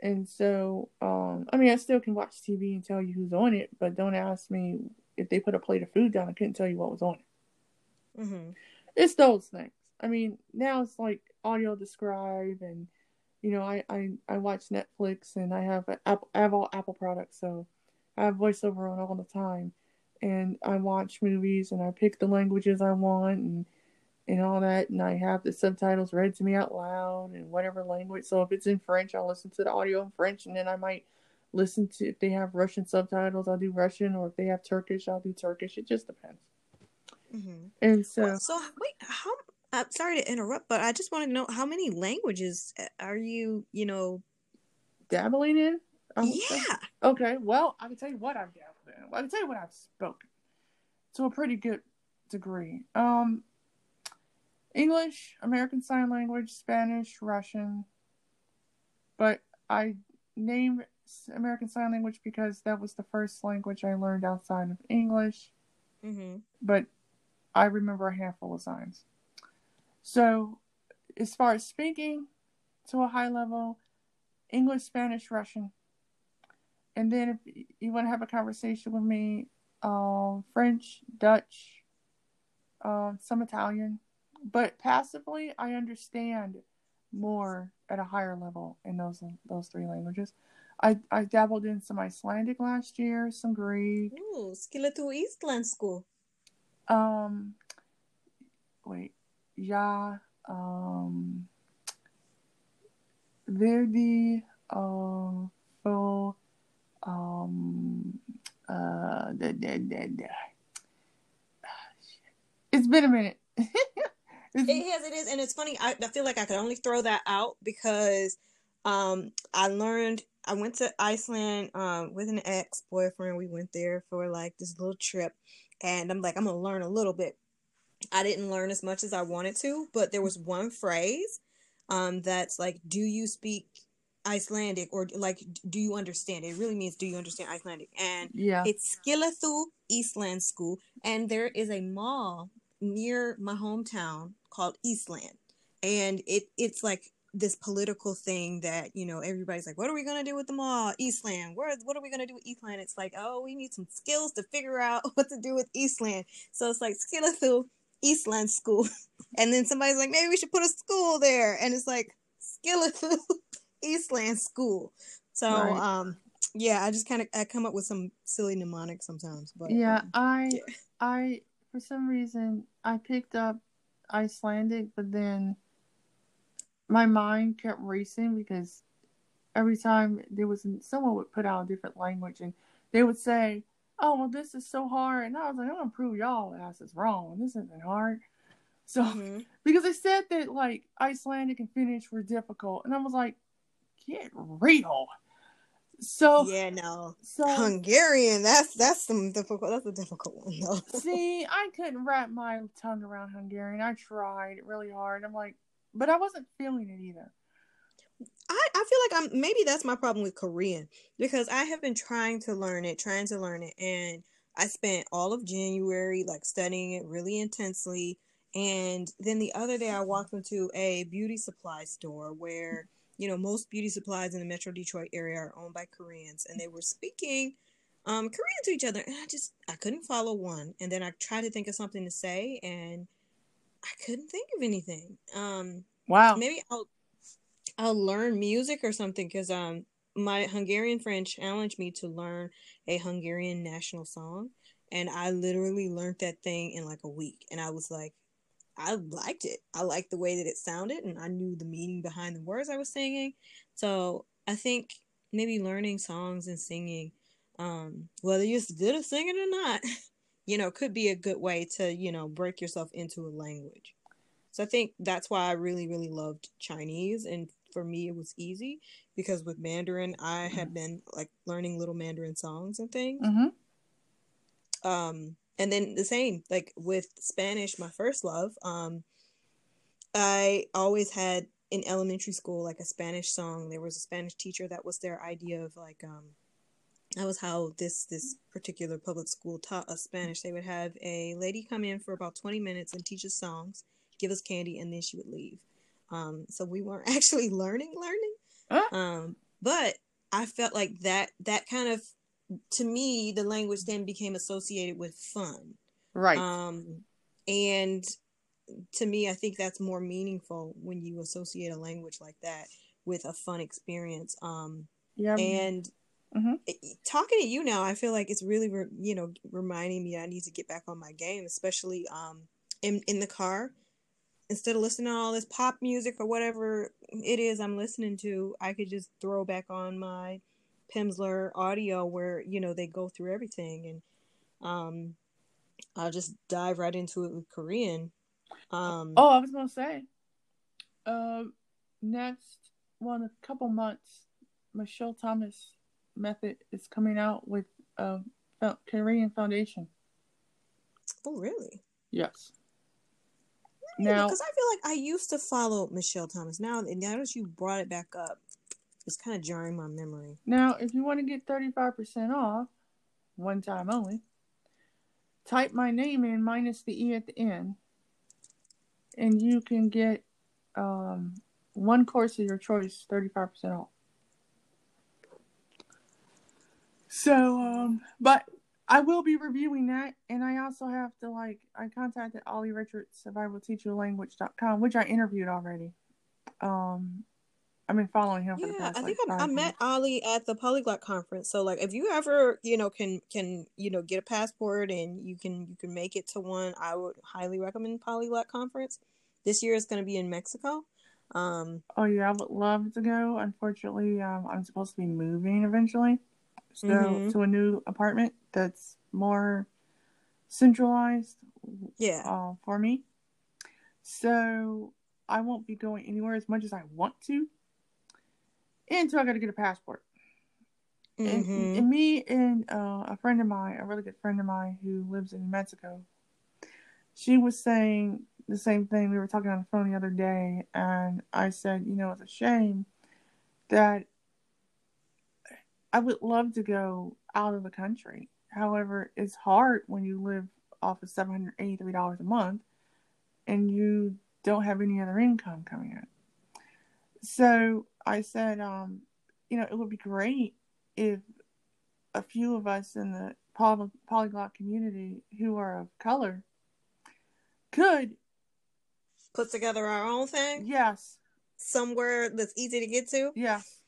A: And so, um, I mean, I still can watch TV and tell you who's on it, but don't ask me if they put a plate of food down. I couldn't tell you what was on it. Mm-hmm. It's those things. I mean, now it's like audio describe and you know, I, I, I watch Netflix and I have Apple, I have all Apple products, so I have voiceover on all the time, and I watch movies and I pick the languages I want and and all that, and I have the subtitles read to me out loud in whatever language. So if it's in French, I'll listen to the audio in French, and then I might listen to if they have Russian subtitles, I'll do Russian, or if they have Turkish, I'll do Turkish. It just depends. Mm-hmm. And so,
B: well, so wait, how I'm sorry to interrupt, but I just want to know how many languages uh, are you, you know,
A: dabbling in?
B: yeah.
A: Okay. Well, I can tell you what I've dabbled in. I can tell you what I've spoken to a pretty good degree. Um, English, American Sign Language, Spanish, Russian. But I named American Sign Language because that was the first language I learned outside of English. Mm-hmm. But I remember a handful of signs. So, as far as speaking to a high level, English, Spanish, Russian. And then if you want to have a conversation with me, uh, French, Dutch, uh, some Italian. But passively, I understand more at a higher level in those those three languages. I, I dabbled in some Icelandic last year, some Greek.
B: Ooh, skilla to Íslensku.
A: Um, wait, ja um, Verdi um, for um, uh, da, da, da, da. It's been a minute. [laughs]
B: it is, it is, and it's funny. I, I feel like I could only throw that out because um, I learned. I went to Iceland um, with an ex boyfriend. We went there for like this little trip, and I'm like, I'm gonna learn a little bit I didn't learn as much as I wanted to, but there was one phrase um, that's like, "Do you speak Icelandic?" or like, "Do you understand?" It really means, "Do you understand Icelandic?" And
A: yeah,
B: it's Skillathu School, and there is a mall near my hometown called Eastland, and it it's like this political thing that you know everybody's like what are we going to do with the mall eastland where what are we going to do with eastland it's like oh we need some skills to figure out [laughs] what to do with eastland so it's like Skillethu [laughs] Eastland School. [laughs] And then somebody's like, maybe we should put a school there. And it's like, Skillethu Eastland School. So, right. um, yeah, I just kind of I come up with some silly mnemonics sometimes. But
A: yeah,
B: um,
A: I yeah. I for some reason I picked up Icelandic, but then my mind kept racing because every time there was someone would put out a different language and they would say, "Oh, well, this is so hard," and I was like, "I'm gonna prove y'all ass is wrong. This isn't hard." So mm-hmm. [laughs] because they said that like Icelandic and Finnish were difficult, and I was like, "Get real." So
B: yeah, no. So Hungarian, that's that's some difficult. That's a difficult one though. [laughs]
A: see, I couldn't wrap my tongue around Hungarian. I tried really hard. I'm like, but I wasn't feeling it either.
B: I, I feel like I'm maybe that's my problem with Korean because I have been trying to learn it, trying to learn it, and I spent all of January like studying it really intensely. And then the other day I walked into a beauty supply store where, you know, most beauty supplies in the Metro Detroit area are owned by Koreans and they were speaking um Korean to each other and I just I couldn't follow one. And then I tried to think of something to say and I couldn't think of anything. Um
A: wow.
B: Maybe I'll I'll learn music or something because um my Hungarian friend challenged me to learn a Hungarian national song, and I literally learned that thing in like a week, and I was like, I liked it. I liked the way that it sounded, and I knew the meaning behind the words I was singing. So I think maybe learning songs and singing, um, whether you're good at singing or not, [laughs] you know, could be a good way to you know break yourself into a language. So I think that's why I really, really loved Chinese and for me it was easy because with Mandarin I mm-hmm. had been like learning little Mandarin songs and things.
A: Mm-hmm.
B: Um, and then the same like with Spanish, my first love. Um, I always had in elementary school like a Spanish song. There was a Spanish teacher that was their idea of like um that was how this this particular public school taught us Spanish. They would have a lady come in for about 20 minutes and teach us songs, give us candy, and then she would leave. Um, so we weren't [laughs] actually learning, learning. Huh? Um, but I felt like that that kind of to me the language then became associated with fun.
A: Right.
B: Um, and to me, I think that's more meaningful when you associate a language like that with a fun experience. Um,
A: yeah.
B: And
A: mm-hmm.
B: talking to you now, I feel like it's really, re- you know, reminding me I need to get back on my game, especially um, in in the car instead of listening to all this pop music or whatever it is I'm listening to, I could just throw back on my Pimsleur audio where, you know, they go through everything and um I'll just dive right into it with Korean. Um
A: Oh, I was gonna say. Uh, next one well, a couple months, Michel Thomas method is coming out with a Korean foundation.
B: Oh really?
A: Yes.
B: Now, because I feel like I used to follow Michel Thomas. Now, now that you brought it back up, it's kind of jarring my memory.
A: Now, if you want to get 35% off, one time only, type my name in minus the E at the end, and you can get um, one course of your choice 35% off. So, um, but I will be reviewing that, and I also have to like I contacted Olly Richards of I will teach language.com, which I interviewed already. Um, I've been following him.
B: Yeah,
A: past,
B: I think
A: like,
B: I, I met Olly at the Polyglot conference. So like, if you ever you know can can you know get a passport and you can you can make it to one, I would highly recommend Polyglot conference. This year is going to be in Mexico. Um,
A: oh yeah, I would love to go. Unfortunately, um, I'm supposed to be moving eventually so mm-hmm. to a new apartment that's more centralized
B: yeah
A: uh, for me so i won't be going anywhere as much as i want to until i got to get a passport mm-hmm. and, and, me and uh, a friend of mine a really good friend of mine who lives in mexico she was saying the same thing we were talking on the phone the other day and i said you know it's a shame that I would love to go out of the country. However, it's hard when you live off of seven hundred eighty-three dollars a month and you don't have any other income coming in. So I said, um, you know, it would be great if a few of us in the poly- polyglot community who are of color could
B: put together our own thing.
A: Yes.
B: Somewhere that's easy to get to.
A: Yes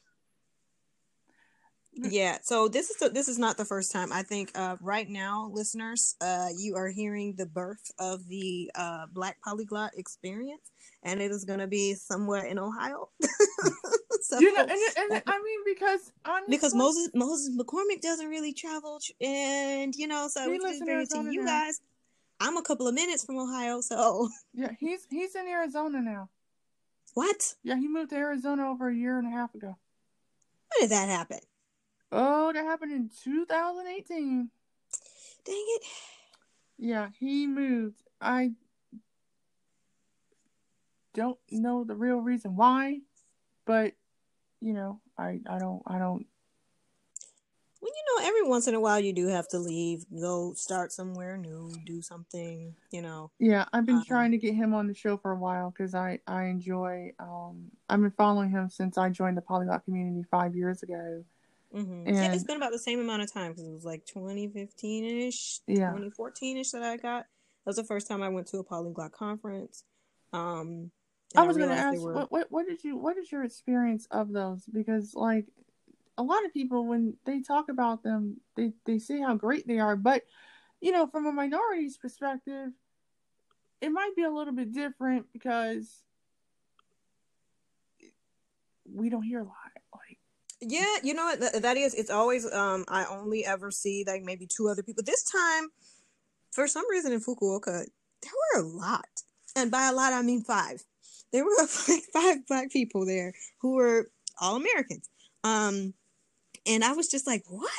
B: yeah so this is the, this is not the first time i think uh, right now listeners uh, you are hearing the birth of the uh, black polyglot experience and it is going to be somewhere in ohio [laughs] [laughs]
A: so, you know and, and i mean because honestly,
B: because moses moses mccormick doesn't really travel and you know so it's very to you now. guys i'm a couple of minutes from ohio so
A: yeah he's he's in arizona now
B: what
A: yeah he moved to arizona over a year and a half ago
B: when did that happen
A: Oh, that happened in 2018.
B: Dang it.
A: Yeah, he moved. I don't know the real reason why, but you know, I I don't I don't
B: well, you know, every once in a while you do have to leave, go start somewhere new, do something, you know.
A: Yeah, I've been um, trying to get him on the show for a while because I I enjoy. Um, I've been following him since I joined the polyglot community five years ago,
B: Mm-hmm. And, yeah, it's been about the same amount of time because it was like 2015 ish, yeah. 2014 ish that I got. That was the first time I went to a polyglot conference. Um,
A: I was going to ask, were... what, what, what did you, what is your experience of those? Because like a lot of people, when they talk about them, they, they say how great they are, but you know, from a minority's perspective, it might be a little bit different because we don't hear a lot. Like
B: yeah, you know what that, that is. It's always um I only ever see like maybe two other people. This time, for some reason in Fukuoka, there were a lot, and by a lot I mean five. There were [laughs] like five black people there who were all Americans. Um, and I was just like, what?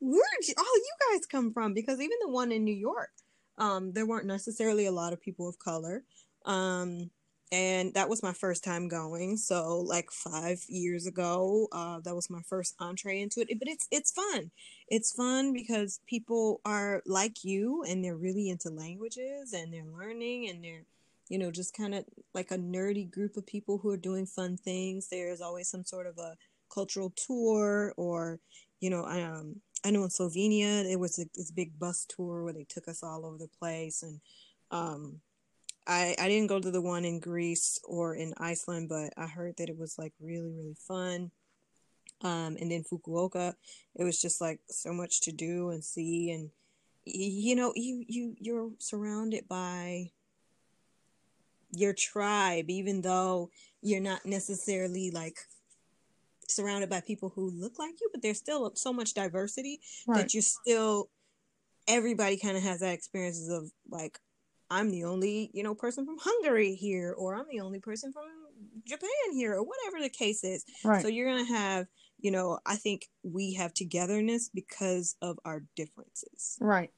B: Where did all you guys come from? Because even the one in New York, um, there weren't necessarily a lot of people of color. Um, and that was my first time going so like five years ago uh, that was my first entree into it but it's it's fun it's fun because people are like you and they're really into languages and they're learning and they're you know just kind of like a nerdy group of people who are doing fun things there's always some sort of a cultural tour or you know um, i know in slovenia it was a, this big bus tour where they took us all over the place and um, I I didn't go to the one in Greece or in Iceland, but I heard that it was like really really fun. Um, and then Fukuoka, it was just like so much to do and see, and you know you you you're surrounded by your tribe, even though you're not necessarily like surrounded by people who look like you, but there's still so much diversity right. that you're still everybody kind of has that experiences of like I'm the only, you know, person from Hungary here, or I'm the only person from Japan here, or whatever the case is. Right. So you're gonna have, you know, I think we have togetherness because of our differences.
A: Right.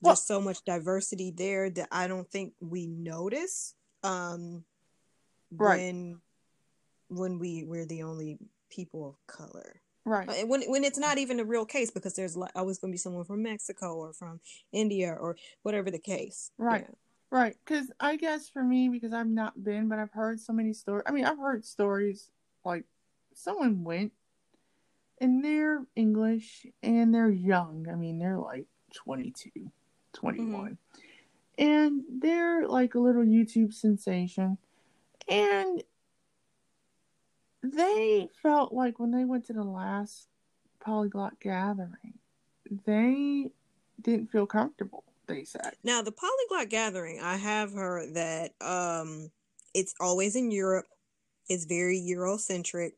B: There's well, so much diversity there that I don't think we notice um, right. when when we we're the only people of color.
A: Right.
B: When when it's not even a real case because there's always going to be someone from Mexico or from India or whatever the case.
A: Right. Yeah. Right. Because I guess for me, because I've not been, but I've heard so many stories. I mean, I've heard stories like someone went and they're English and they're young. I mean, they're like 22, 21. Mm-hmm. And they're like a little YouTube sensation. And they felt like when they went to the last polyglot gathering, they didn't feel comfortable. They said.
B: Now the polyglot gathering, I have heard that um, it's always in Europe. It's very Eurocentric.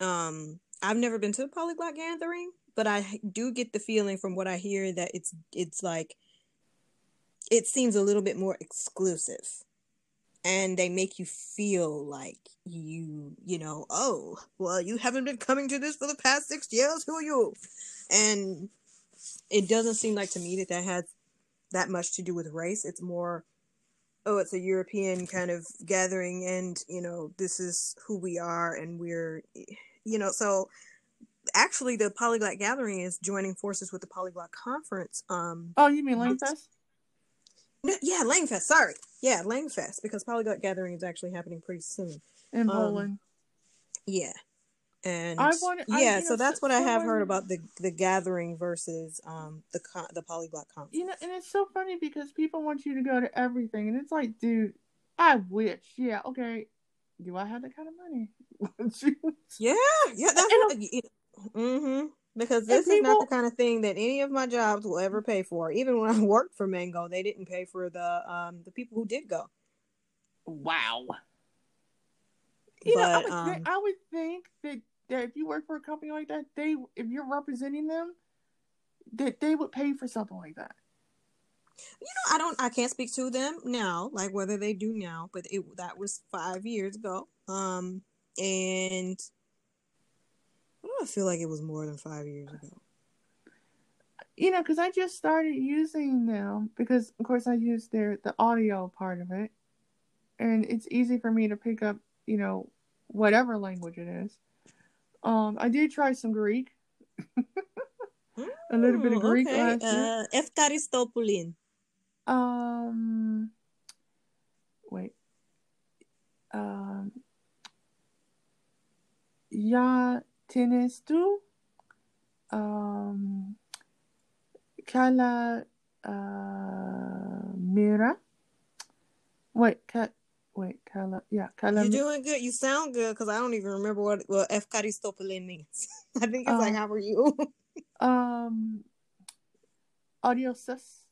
B: Um, I've never been to a polyglot gathering, but I do get the feeling from what I hear that it's it's like it seems a little bit more exclusive. And they make you feel like you you know oh well you haven't been coming to this for the past six years who are you? And it doesn't seem like to me that that has that much to do with race. It's more oh it's a european kind of gathering and you know this is who we are and we're you know so actually the polyglot gathering is joining forces with the polyglot conference um
A: oh you mean langfest
B: no, yeah, Langfest. Sorry. Yeah, Langfest because Polyglot Gathering is actually happening pretty soon
A: in um, Poland.
B: Yeah, and I want, yeah, I, so know, that's what so I have heard about the the gathering versus um the the Polyglot conference.
A: You know, and it's so funny because people want you to go to everything, and it's like, dude, I wish. Yeah, okay. Do I have that kind of money? [laughs]
B: yeah, yeah, that's what, mm-hmm. Because this people, is not the kind of thing that any of my jobs will ever pay for. Even when I [laughs] worked for Mango, they didn't pay for the um the people who did go.
A: Wow. You but, know, I would, um, th- I would think that, that if you work for a company like that, they if you're representing them, that they would pay for something like that.
B: You know, I don't, I can't speak to them now, like whether they do now, but it that was five years ago. Um, and I feel like it was more than five years ago.
A: You know, because I just started using them because, of course, I use their the audio part of it, and it's easy for me to pick up, you know, whatever language it is. Um, I did try some Greek. [laughs] a little bit of Greek okay. last year.
B: Uh,
A: Um, wait. Um, ya tienes tú um, Kala uh, Mira. Wait, Kat. Wait, Kala. Yeah, Kala.
B: You're doing good. You sound good because I don't even remember what what Efkaristopoulos means. [laughs] I think it's like, how are you? [laughs]
A: um, Adiosus.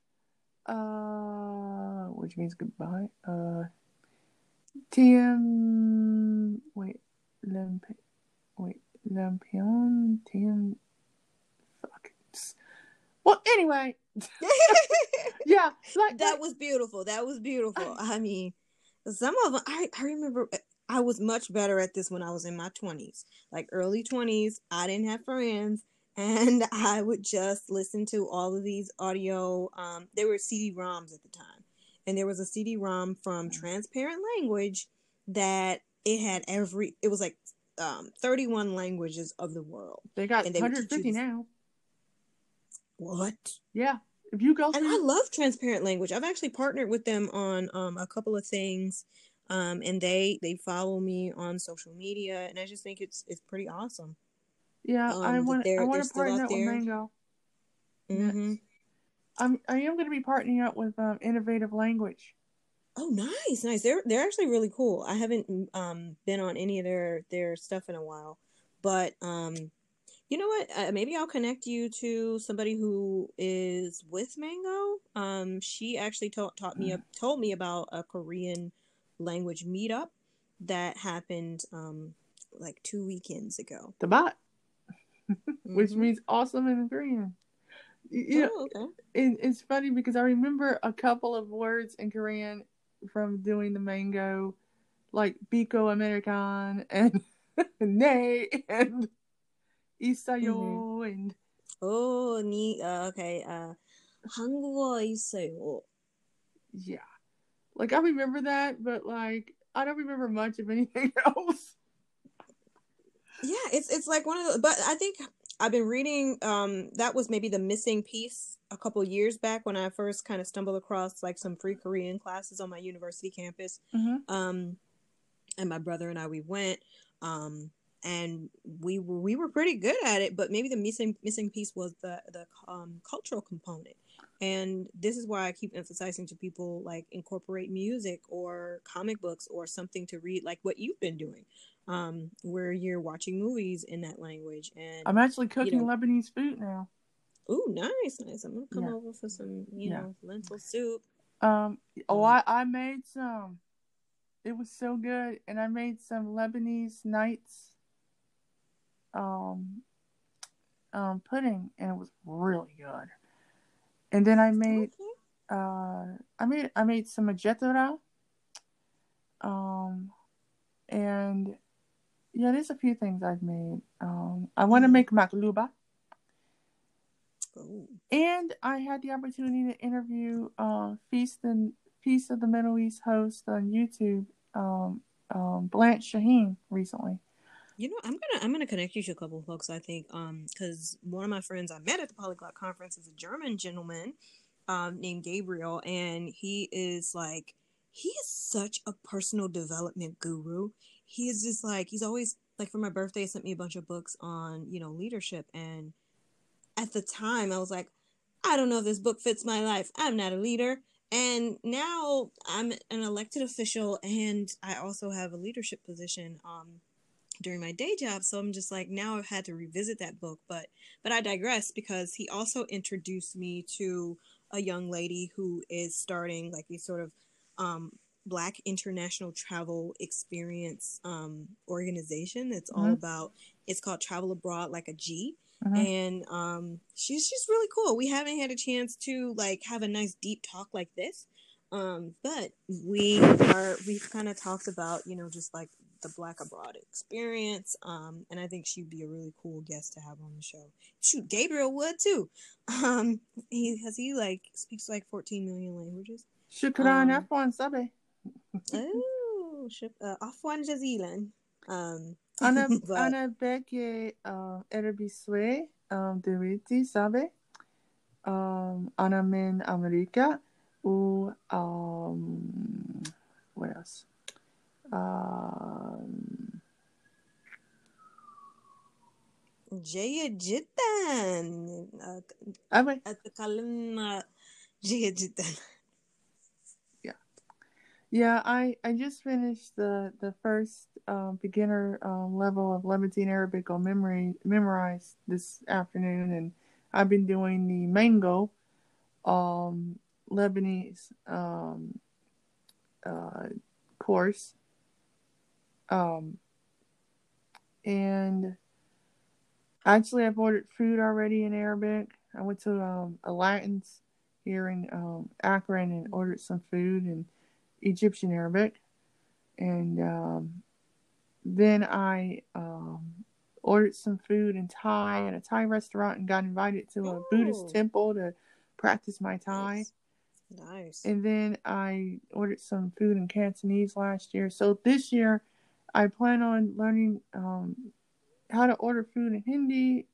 A: Uh, which means goodbye. Uh, Tiem. Wait, Lempe. Lampion. Tiem. Fuck. Well, anyway. [laughs] yeah,
B: like that was beautiful. That was beautiful. I mean, some of them. I I remember. I was much better at this when I was in my twenties, like early twenties. I didn't have friends and [laughs] I would just listen to all of these audio. Um, there were CD-ROMs at the time, and there was a CD-ROM from Transparent Language that it had every. It was like um, 31 languages of the world.
A: They got and they 150 now.
B: What?
A: Yeah. If you go,
B: through... and I love Transparent Language. I've actually partnered with them on um, a couple of things, um, and they they follow me on social media, and I just think it's it's pretty awesome.
A: Yeah, um, I want. I want to partner up with Mango. Mm-hmm. I'm. I am going to be partnering up with um, Innovative Language.
B: Oh, nice, nice. They're they're actually really cool. I haven't um been on any of their their stuff in a while, but um, you know what? Uh, maybe I'll connect you to somebody who is with Mango. Um, she actually taught taught me mm. told me about a Korean language meetup that happened um like two weekends ago.
A: The bot [laughs] which mm-hmm. means awesome in Korean. You oh, okay. it, it's funny because I remember a couple of words in Korean from doing the mango, like Biko American and [laughs] Nay and Isayo mm-hmm. and
B: Oh, ni uh, okay. Uh, 한국어 있어요.
A: Yeah, like I remember that, but like I don't remember much of anything [laughs] else
B: yeah it's it's like one of the but i think i've been reading um that was maybe the missing piece a couple years back when i first kind of stumbled across like some free korean classes on my university campus. Mm-hmm. um and my brother and i we went um and we were we were pretty good at it but maybe the missing missing piece was the the um, cultural component. And this is why i keep emphasizing to people like incorporate music or comic books or something to read like what you've been doing um, where you're watching movies in that language. And
A: I'm actually cooking you know, Lebanese food now.
B: Ooh, nice, nice. I'm gonna come yeah. over for some, you yeah. know, lentil soup.
A: Um, oh, I I made some. It was so good, and I made some Lebanese nights. Um, um, pudding, and it was really good. And then I made, okay. uh, I made I made some majetara. Um, and yeah, there's a few things I've made. Um, I want to mm. make makluba. Ooh. And I had the opportunity to interview uh, Feast and Feast of the Middle East host on YouTube, um, um, Blanche Shaheen, recently.
B: You know, I'm gonna I'm gonna connect you to a couple of folks. I think, um, because one of my friends I met at the Polyglot conference is a German gentleman, um, named Gabriel, and he is like he is such a personal development guru he is just like he's always like for my birthday sent me a bunch of books on you know leadership and at the time i was like i don't know if this book fits my life. I'm not a leader. And now i'm an elected official and i also have a leadership position um during my day job. So i'm just like now i've had to revisit that book but but i digress because he also introduced me to a young lady who is starting like a sort of um, black international travel experience um, organization it's mm-hmm. all about it's called travel abroad like a G. Mm-hmm. and um, she's she's really cool we haven't had a chance to like have a nice deep talk like this um, but we are we've kind of talked about you know just like the Black Abroad experience. Um, and I think she'd be a really cool guest to have on the show. Shoot, Gabriel would too. [laughs] Um, he has he like speaks like 14 million languages.
A: Shukran um, afwan sabe. [laughs]
B: oh, uh, afwan jazilan. Um, [laughs]
A: ana but, ana beke uh, erbiswe um deriti sabe. Um, ana min America. U um, what else?
B: جيد جدا أتكلم جيد جدا
A: Yeah. [laughs] Yeah, I, I just finished the, the first um, beginner um, level of Levantine Arabic on memory Memrise this afternoon, and I've been doing the Mango um, Lebanese um, uh, course um, and actually, I've ordered food already in Arabic. I went to um, Latin's here in um, Akron and ordered some food in Egyptian Arabic. And um, then I um, ordered some food in Thai at a Thai restaurant and got invited to a Ooh. Buddhist temple to practice my Thai.
B: Nice. nice.
A: And then I ordered some food in Cantonese last year. So this year, I plan on learning um, how to order food in Hindi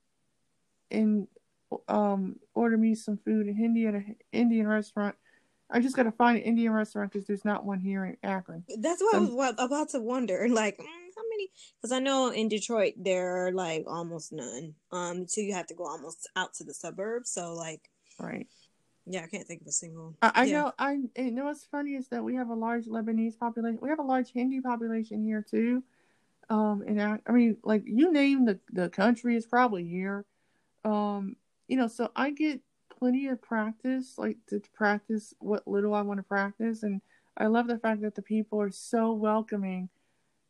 A: and um, order me some food in Hindi at an Indian restaurant. I just got to find an Indian restaurant because there's not one here in Akron.
B: That's what so, I was about to wonder. Like, mm, how many? Because I know in Detroit there are like almost none. Um, so you have to go almost out to the suburbs. So like,
A: right.
B: Yeah, I can't think of a single.
A: I, I
B: yeah.
A: know. I you know what's funny is that we have a large Lebanese population. We have a large Hindi population here too. Um, and I, I mean, like you name the the country is probably here. Um, you know, so I get plenty of practice, like to, practice what little I want to practice, and I love the fact that the people are so welcoming.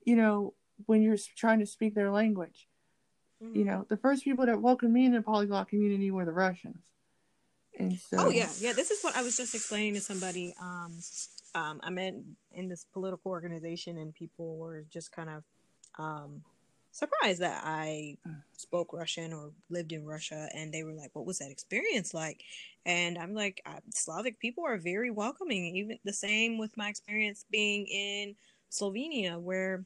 A: You know, when you're trying to speak their language. Mm-hmm. You know, the first people that welcomed me in the polyglot community were the Russians and so,
B: oh yeah, yeah. This is what I was just explaining to somebody. Um, um, I'm in in this political organization, and people were just kind of um, surprised that I spoke Russian or lived in Russia, and they were like, "What was that experience like?" And I'm like, uh, Slavic people are very welcoming. Even the same with my experience being in Slovenia, where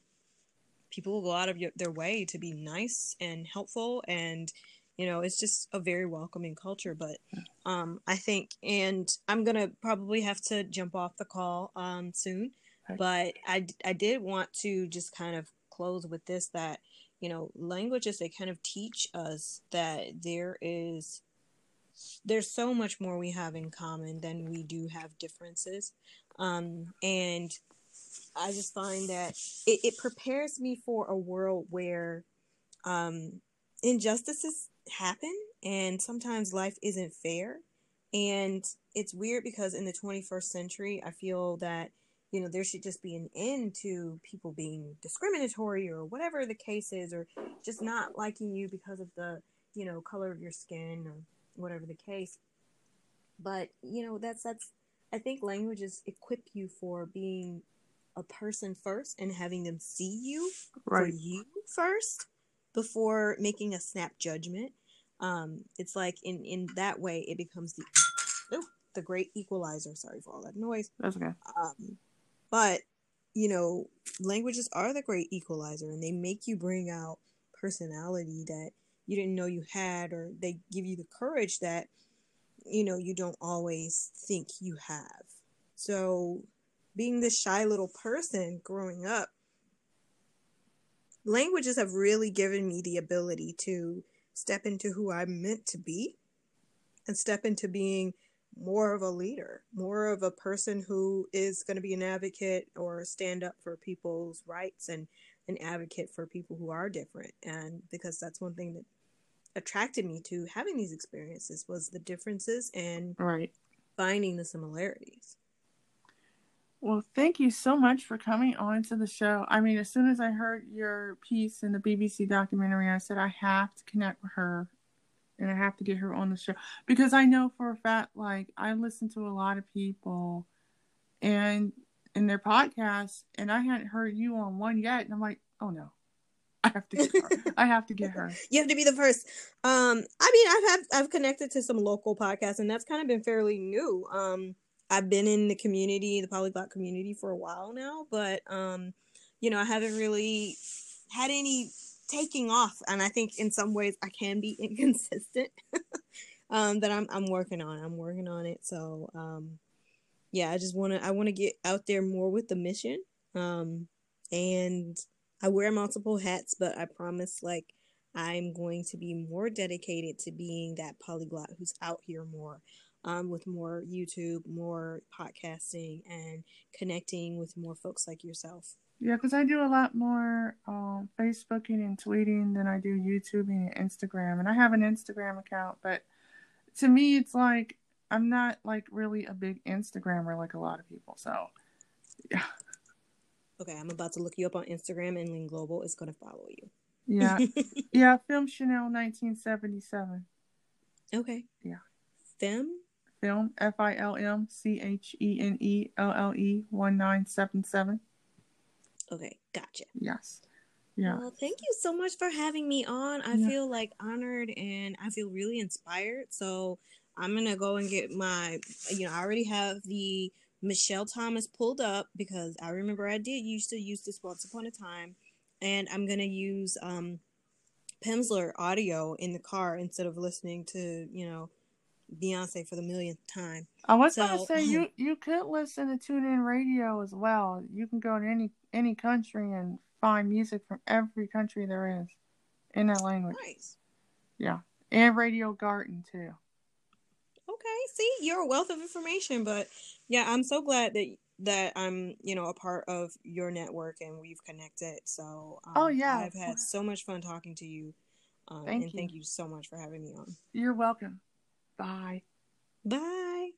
B: people will go out of their way to be nice and helpful and you know it's just a very welcoming culture but um i think and i'm gonna probably have to jump off the call um soon but i i did want to just kind of close with this that you know languages they kind of teach us that there is there's so much more we have in common than we do have differences. Um and i just find that it, it prepares me for a world where um injustices happen and sometimes life isn't fair. And it's weird because in the 21st century i feel that you know there should just be an end to people being discriminatory or whatever the case is or just not liking you because of the you know color of your skin or whatever the case but you know that's that's i think languages equip you for being a person first and having them see you right. for you first before making a snap judgment um, it's like in in that way it becomes the oh, the great equalizer. Sorry for all that noise.
A: That's okay.
B: Um, but you know, languages are the great equalizer, and they make you bring out personality that you didn't know you had, or they give you the courage that you know you don't always think you have. So, being this shy little person growing up, languages have really given me the ability to step into who I'm meant to be and step into being more of a leader, more of a person who is going to be an advocate or stand up for people's rights and an advocate for people who are different. And because that's one thing that attracted me to having these experiences was the differences and
A: right.
B: finding the similarities.
A: Well thank you so much for coming on to the show. I mean as soon as i heard your piece in the bbc documentary i said i have to connect with her and i have to get her on the show because i know for a fact like i listen to a lot of people and in their podcasts and i hadn't heard you on one yet and i'm like oh no I have to get her. I have to get her. [laughs]
B: You have to be the first. Um, I mean, I've have, I've connected to some local podcasts, and that's kind of been fairly new. Um, I've been in the community, the polyglot community, for a while now, but um, you know, I haven't really had any taking off, and I think in some ways I can be [laughs] inconsistent. um, that I'm I'm working on. I'm working on it. So um, yeah, I just want to I want to get out there more with the mission. Um, and I wear multiple hats, but I promise, like, I'm going to be more dedicated to being that polyglot who's out here more, um, with more YouTube, more podcasting, and connecting with more folks like yourself.
A: Yeah, because I do a lot more um, Facebooking and tweeting than I do YouTubing and Instagram. And I have an Instagram account, but to me, it's like I'm not like really a big Instagrammer like a lot of people. So, yeah.
B: Okay, I'm about to look you up on Instagram, and Ling Global is going to follow you.
A: Yeah, [laughs] yeah. Film Chanel 1977.
B: Okay.
A: Yeah.
B: Film.
A: Film F I L M C H E N E L L E 1977.
B: Okay, gotcha.
A: Yes. Yeah.
B: Well, thank you so much for having me on. I yeah. feel like honored and I feel really inspired. So I'm gonna go and get my. You know, I already have the Michel Thomas pulled up because I remember I did used to use this once upon a time, and I'm gonna use um, Pimsleur audio in the car instead of listening to you know Beyonce for the millionth time.
A: I was so, gonna say you [laughs] you could listen to TuneIn Radio as well. You can go to any any country and find music from every country there is in that language.
B: Nice.
A: Yeah, and Radio Garden too
B: okay, see, you're a wealth of information. But yeah, I'm so glad that that I'm, you know, a part of your network and we've connected. So
A: um, oh yeah,
B: I've had so much fun talking to you. Um, thank and you. thank you so much for having me on.
A: You're welcome. Bye.
B: Bye.